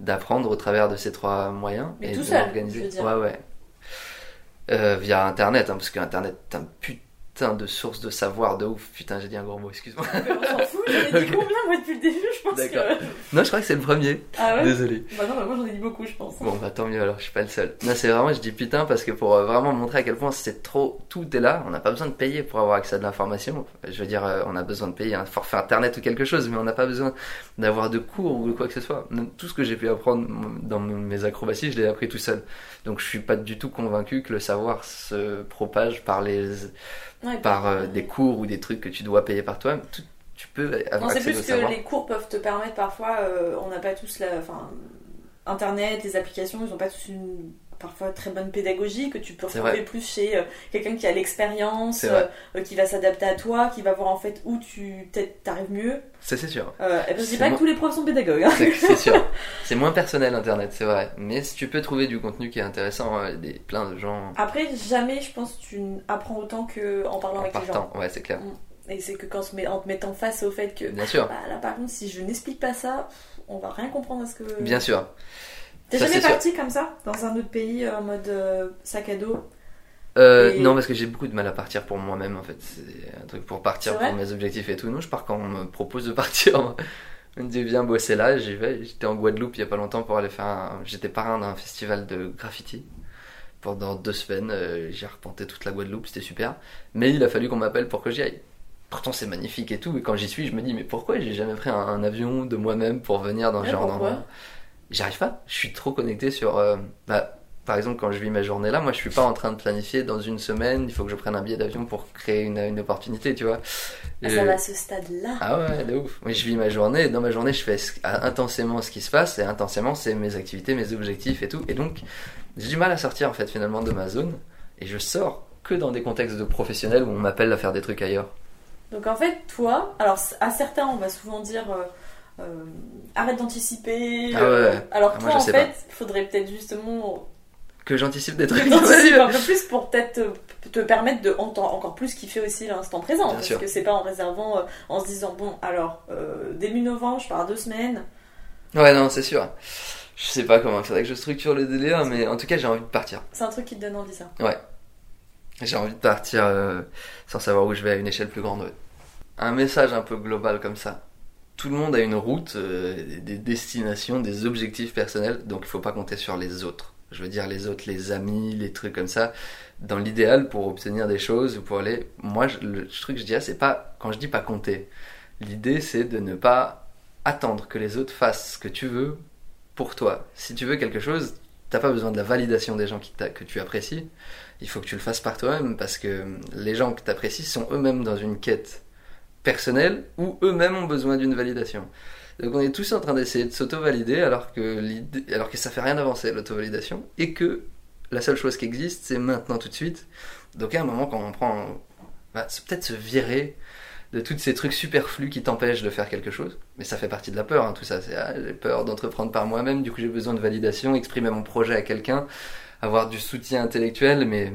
d'apprendre au travers de ces trois moyens Mais et tout de seul, je veux dire. Ouais, ouais. Via Internet, hein, parce que Internet est un putain putain de source de savoir de ouf. Putain, j'ai dit un gros mot, excuse-moi. On s'en fout, j'en ai dit Ok. combien moi depuis le début, je pense D'accord. que. Non, je crois que c'est le premier. Ah ouais Désolé. Bah non, bah moi j'en ai dit beaucoup, je pense. Bon, bah tant mieux alors, je suis pas le seul. Non, c'est vraiment, je dis putain parce que pour euh, vraiment montrer à quel point c'est trop, tout est là. On n'a pas besoin de payer pour avoir accès à de l'information. Je veux dire, euh, on a besoin de payer un forfait internet ou quelque chose, mais on n'a pas besoin d'avoir de cours ou quoi que ce soit. Tout ce que j'ai pu apprendre dans mes acrobaties, je l'ai appris tout seul. Donc je suis pas du tout convaincu que le savoir se propage par les, Ouais, par euh, des cours ou des trucs que tu dois payer par. Tout- Tu peux avoir c'est plus que savoir. les cours peuvent te permettre parfois, euh, on n'a pas tous la. Enfin, Internet, les applications, ils n'ont pas tous une parfois très bonne pédagogie que tu peux retrouver plus chez euh, quelqu'un qui a l'expérience, vrai. euh, qui va s'adapter à toi, qui va voir en fait où tu t'arrives mieux. Ça, c'est sûr. Euh, et ben, je dis C'est pas que tous les profs sont pédagogues. hein. C'est sûr. C'est moins personnel Internet, c'est vrai. Mais si tu peux trouver du contenu qui est intéressant, euh, des, plein de gens Après, jamais je pense que tu apprends autant qu'en parlant en avec les gens. Ouais, c'est clair. Et c'est que quand on se met- en te mettant face au fait que Bien sûr. bah, là par contre si je n'explique pas ça, on va rien comprendre à ce que. Bien sûr. T'es jamais parti comme ça dans un autre pays en mode euh, sac à dos Euh, Et- Non, parce que j'ai beaucoup de mal à partir pour moi-même en fait. C'est un truc pour partir pour mes objectifs et tout. Non, je pars quand on me propose de partir. On me dit viens bosser là, j'y vais. J'étais en Guadeloupe il y a pas longtemps pour aller faire un... J'étais parrain d'un festival de graffiti. Pendant deux semaines, euh, j'ai arpenté toute la Guadeloupe, c'était super. Mais il a fallu qu'on m'appelle pour que j'y aille. Pourtant c'est magnifique et tout, et quand j'y suis, je me dis mais pourquoi j'ai jamais pris un, un avion de moi-même pour venir dans ce genre d'endroit? J'arrive pas, je suis trop connecté sur... euh, bah, par exemple, quand je vis ma journée là, moi je suis pas en train de planifier dans une semaine, il faut que je prenne un billet d'avion pour créer une, une opportunité, tu vois. Ah, Ça va à ce stade-là. ah ouais, de ouf. Moi je vis ma journée, et dans ma journée je fais ce- intensément ce qui se passe, et intensément c'est mes activités, mes objectifs et tout. Et donc j'ai du mal à sortir en fait finalement de ma zone, et je sors que dans des contextes de professionnels où on m'appelle à faire des trucs ailleurs. Donc en fait, toi, alors à certains, on va souvent dire euh, euh, arrête d'anticiper. Ah ouais, ouais. alors Ah, toi, moi, en fait, il faudrait peut-être justement Que j'anticipe des trucs que un peu plus pour peut-être te, permettre de en- encore plus kiffer aussi l'instant présent. Bien parce sûr. que c'est pas en réservant, euh, en se disant bon, alors euh, début novembre, je pars deux semaines. Ouais, non, c'est sûr. Je sais pas comment il faudrait que je structure le délire, mais en tout cas j'ai envie de partir. C'est un truc qui te donne envie, ça. J'ai envie de partir euh, sans savoir où je vais à une échelle plus grande. ouais. Un message un peu global comme ça. Tout le monde a une route, euh, des destinations, des objectifs personnels, donc il faut pas compter sur les autres. Je veux dire les autres, les amis, les trucs comme ça. Dans l'idéal, pour obtenir des choses ou pour aller, moi je- le truc que je dirais, c'est pas quand je dis pas compter. L'idée c'est de ne pas attendre que les autres fassent ce que tu veux pour toi. Si tu veux quelque chose, t'as pas besoin de la validation des gens qui que tu apprécies il faut que tu le fasses par toi-même parce que les gens que tu apprécies sont eux-mêmes dans une quête personnelle où eux-mêmes ont besoin d'une validation. Donc on est tous en train d'essayer de s'auto-valider alors que, alors que ça fait rien avancer l'auto-validation et que la seule chose qui existe c'est maintenant tout de suite. Donc à un moment quand on prend... Bah, c'est peut-être se virer de tous ces trucs superflus qui t'empêchent de faire quelque chose. Mais ça fait partie de la peur, hein, tout ça. C'est ah, j'ai peur d'entreprendre par moi-même, du coup j'ai besoin de validation, exprimer mon projet à quelqu'un avoir du soutien intellectuel, mais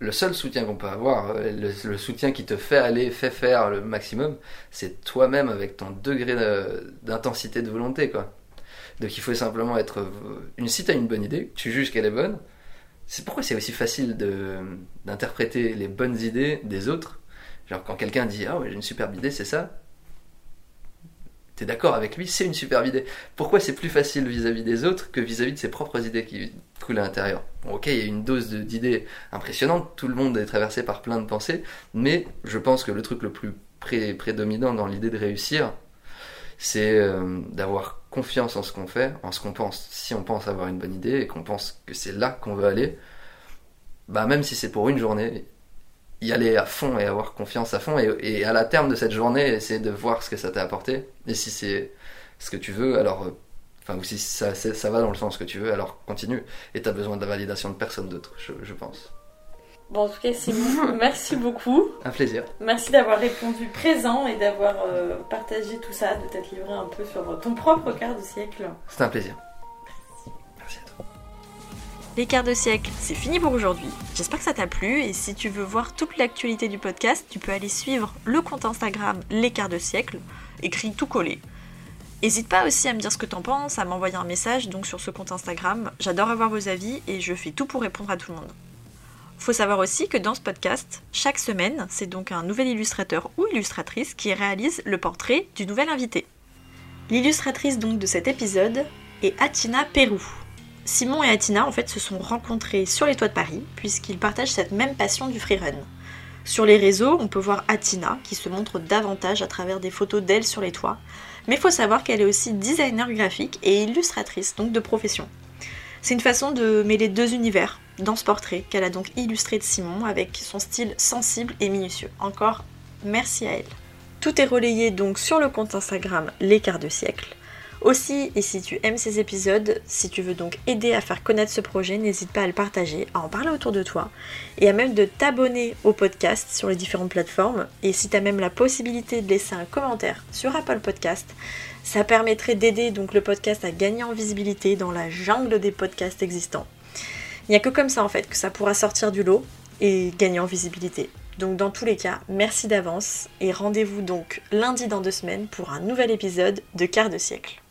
le seul soutien qu'on peut avoir, euh, le, soutien qui te fait aller, fait faire le maximum, c'est toi-même avec ton degré de- d'intensité de volonté, quoi. Donc il faut simplement être. euh, Une, si tu as une bonne idée, tu juges qu'elle est bonne, c'est pourquoi c'est aussi facile d'interpréter les bonnes idées des autres? Genre quand quelqu'un dit Ah ouais, j'ai une superbe idée, c'est ça. T'es d'accord avec lui, c'est une superbe idée. Pourquoi c'est plus facile vis-à-vis des autres que vis-à-vis de ses propres idées qui coulent à l'intérieur? Ok, il y a une dose d'idées impressionnante, tout le monde est traversé par plein de pensées, mais je pense que le truc le plus pré- prédominant dans l'idée de réussir, c'est euh, d'avoir confiance en ce qu'on fait, en ce qu'on pense. Si on pense avoir une bonne idée et qu'on pense que c'est là qu'on veut aller, bah même si c'est pour une journée, y aller à fond et avoir confiance à fond et, et à la terme de cette journée essayer de voir ce que ça t'a apporté. Et si c'est ce que tu veux alors euh, enfin ou si ça, c'est- ça va dans le sens que tu veux alors continue. Et t'as besoin de la validation de personne d'autre je, je pense. Bon, en tout cas, Simon, merci beaucoup. un plaisir. Merci d'avoir répondu présent et d'avoir euh, partagé tout ça, de t'être livré un peu sur ton propre quart de siècle. c'était un plaisir Les quarts de siècle, c'est fini pour aujourd'hui. J'espère que ça t'a plu et si tu veux voir toute l'actualité du podcast, tu peux aller suivre le compte Instagram Les quarts de siècle, écrit tout collé. N'hésite pas aussi à me dire ce que t'en penses, à m'envoyer un message donc sur ce compte Instagram. J'adore avoir vos avis et je fais tout pour répondre à tout le monde. Faut savoir aussi que dans ce podcast, chaque semaine, c'est donc un nouvel illustrateur ou illustratrice qui réalise le portrait du nouvel invité. L'illustratrice donc de cet épisode est Atina Pérou. Simon et Atina en fait se sont rencontrés sur les toits de Paris puisqu'ils partagent cette même passion du freerun. Sur les réseaux, on peut voir Atina qui se montre davantage à travers des photos d'elle sur les toits, mais faut savoir qu'elle est aussi designer graphique et illustratrice, donc de profession. C'est une façon de mêler deux univers dans ce portrait qu'elle a donc illustré de Simon avec son style sensible et minutieux. Encore merci à elle. Tout est relayé donc sur le compte Instagram Les Quarts de siècle. Aussi, et si tu aimes ces épisodes, si tu veux donc aider à faire connaître ce projet, n'hésite pas à le partager, à en parler autour de toi, et à même de t'abonner au podcast sur les différentes plateformes. Et si tu as même la possibilité de laisser un commentaire sur Apple Podcast, ça permettrait d'aider donc le podcast à gagner en visibilité dans la jungle des podcasts existants. Il n'y a que comme ça en fait que ça pourra sortir du lot et gagner en visibilité. Donc dans tous les cas, merci d'avance et rendez-vous donc lundi dans deux semaines pour un nouvel épisode de Quart de siècle.